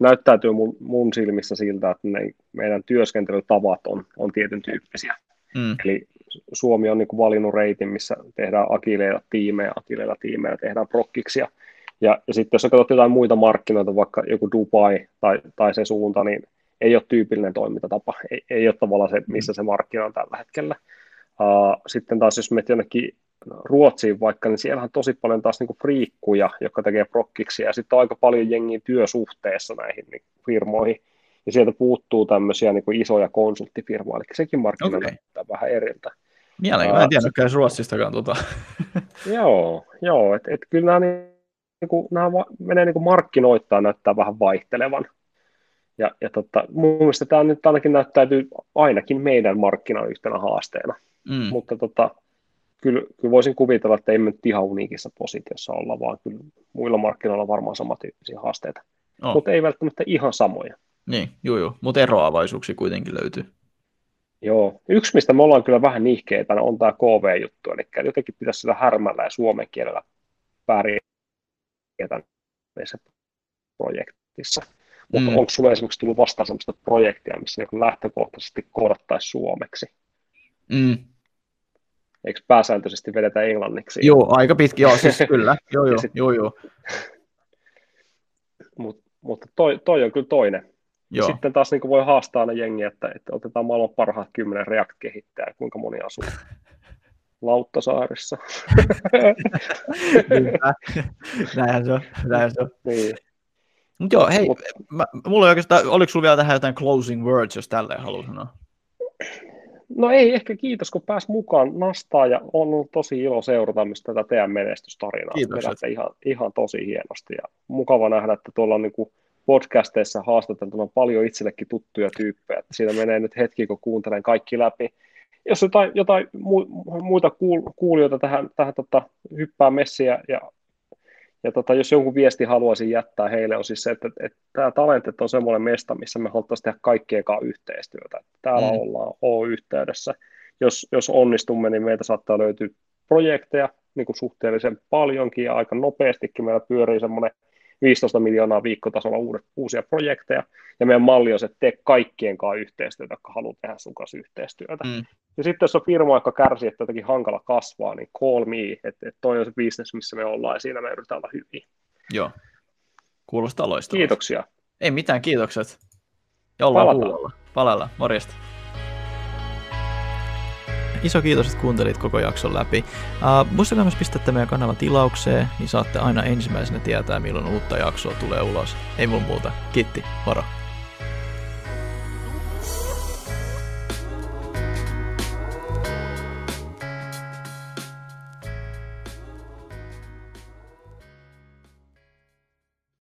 näyttäytyy mun, mun silmissä siltä, että ne, meidän työskentelytavat on, on tietyn tyyppisiä. Mm. Eli Suomi on niin kuin valinnut reitin, missä tehdään agileilla tiimejä, agileilla tiimejä, tehdään prokkiksia. Ja, ja sitten jos katsot jotain muita markkinoita, vaikka joku Dubai tai, tai se suunta, niin ei ole tyypillinen toimintatapa. Ei, ei ole tavallaan se, missä se markkina on tällä hetkellä. Uh, sitten taas jos menet jonnekin Ruotsiin vaikka, niin siellä on tosi paljon taas niinku friikkuja, jotka tekee prokkiksi, ja sitten on aika paljon jengiä työsuhteessa näihin niin firmoihin, ja sieltä puuttuu tämmöisiä niin kuin isoja konsulttifirmoja, eli sekin markkina okay. näyttää vähän eriltä. Mielenkiintoista, mä en tiedäkään Ruotsistakaan tuota. *laughs* joo, joo että et kyllä nämä, niin kuin, nämä menee niin kuin markkinoittaa näyttää vähän vaihtelevan. Ja, ja tota, mun mielestä tämä nyt ainakin näyttäytyy ainakin meidän markkinan yhtenä haasteena. Mm. Mutta tota, kyllä, kyllä voisin kuvitella, että ei me nyt ihan uniikissa positiossa olla, vaan kyllä muilla markkinoilla on varmaan samantyyppisiä haasteita. Oh. Mutta ei välttämättä ihan samoja. Niin, joo joo, mutta eroavaisuuksia kuitenkin löytyy. Joo, yksi mistä me ollaan kyllä vähän nihkeitä on tämä KV-juttu, eli jotenkin pitäisi sillä härmällä ja suomen kielellä pärjätä näissä projektissa. Mutta mm. onko sinulla esimerkiksi tullut vastaan sellaista projektia, missä niin lähtökohtaisesti koodattaisiin suomeksi? Mm. Eikö pääsääntöisesti vedetä englanniksi? Joo, aika pitkä, joo, siis kyllä, *laughs* joo, joo, sit, joo, joo. Mut, mutta toi, toi on kyllä toinen. Joo. Sitten taas niin voi haastaa ne jengiä, että, että otetaan maailman parhaat kymmenen React-kehittäjää, kuinka moni asuu *laughs* Lauttasaarissa. *laughs* näinhän se on, näinhän se on. Niin. Mut joo, hei, Mut, mä, mulla oikeastaan, oliko sulla vielä tähän jotain closing words, jos tälleen haluaa sanoa? No ei, ehkä kiitos, kun pääs mukaan nastaa ja on ollut tosi ilo seurata myös tätä teidän menestystarinaa. Kiitos. ihan, ihan tosi hienosti ja mukava nähdä, että tuolla on niin kuin podcasteissa haastateltuna paljon itsellekin tuttuja tyyppejä. Että siinä menee nyt hetki, kun kuuntelen kaikki läpi. Jos jotain, jotain muita kuulijoita tähän, tähän tota, hyppää messiä ja ja tota, jos jonkun viesti haluaisin jättää heille, on siis se, että, että, että tämä talentet on semmoinen mesta, missä me haluttaisiin tehdä kaikkien kanssa yhteistyötä. Täällä mm. ollaan O-yhteydessä. Jos, jos onnistumme, niin meiltä saattaa löytyä projekteja niin kuin suhteellisen paljonkin ja aika nopeastikin meillä pyörii semmoinen 15 miljoonaa viikkotasolla uudet, uusia projekteja, ja meidän malli on se, että tee kaikkien kanssa yhteistyötä, jotka haluaa tehdä sun kanssa yhteistyötä. Mm. Ja sitten jos on firma, joka kärsii, että jotenkin hankala kasvaa, niin call me, että, että toi on se business, missä me ollaan, ja siinä me yritetään olla hyviä. Joo, kuulostaa loistavaa. Kiitoksia. Ei mitään, kiitokset. Ja ollaan kuulolla. Palalla, morjesta. Iso kiitos, että kuuntelit koko jakson läpi. Uh, muistakaa myös pistää meidän kanavan tilaukseen, niin saatte aina ensimmäisenä tietää, milloin uutta jaksoa tulee ulos. Ei mulla muuta. Kiitti, moro.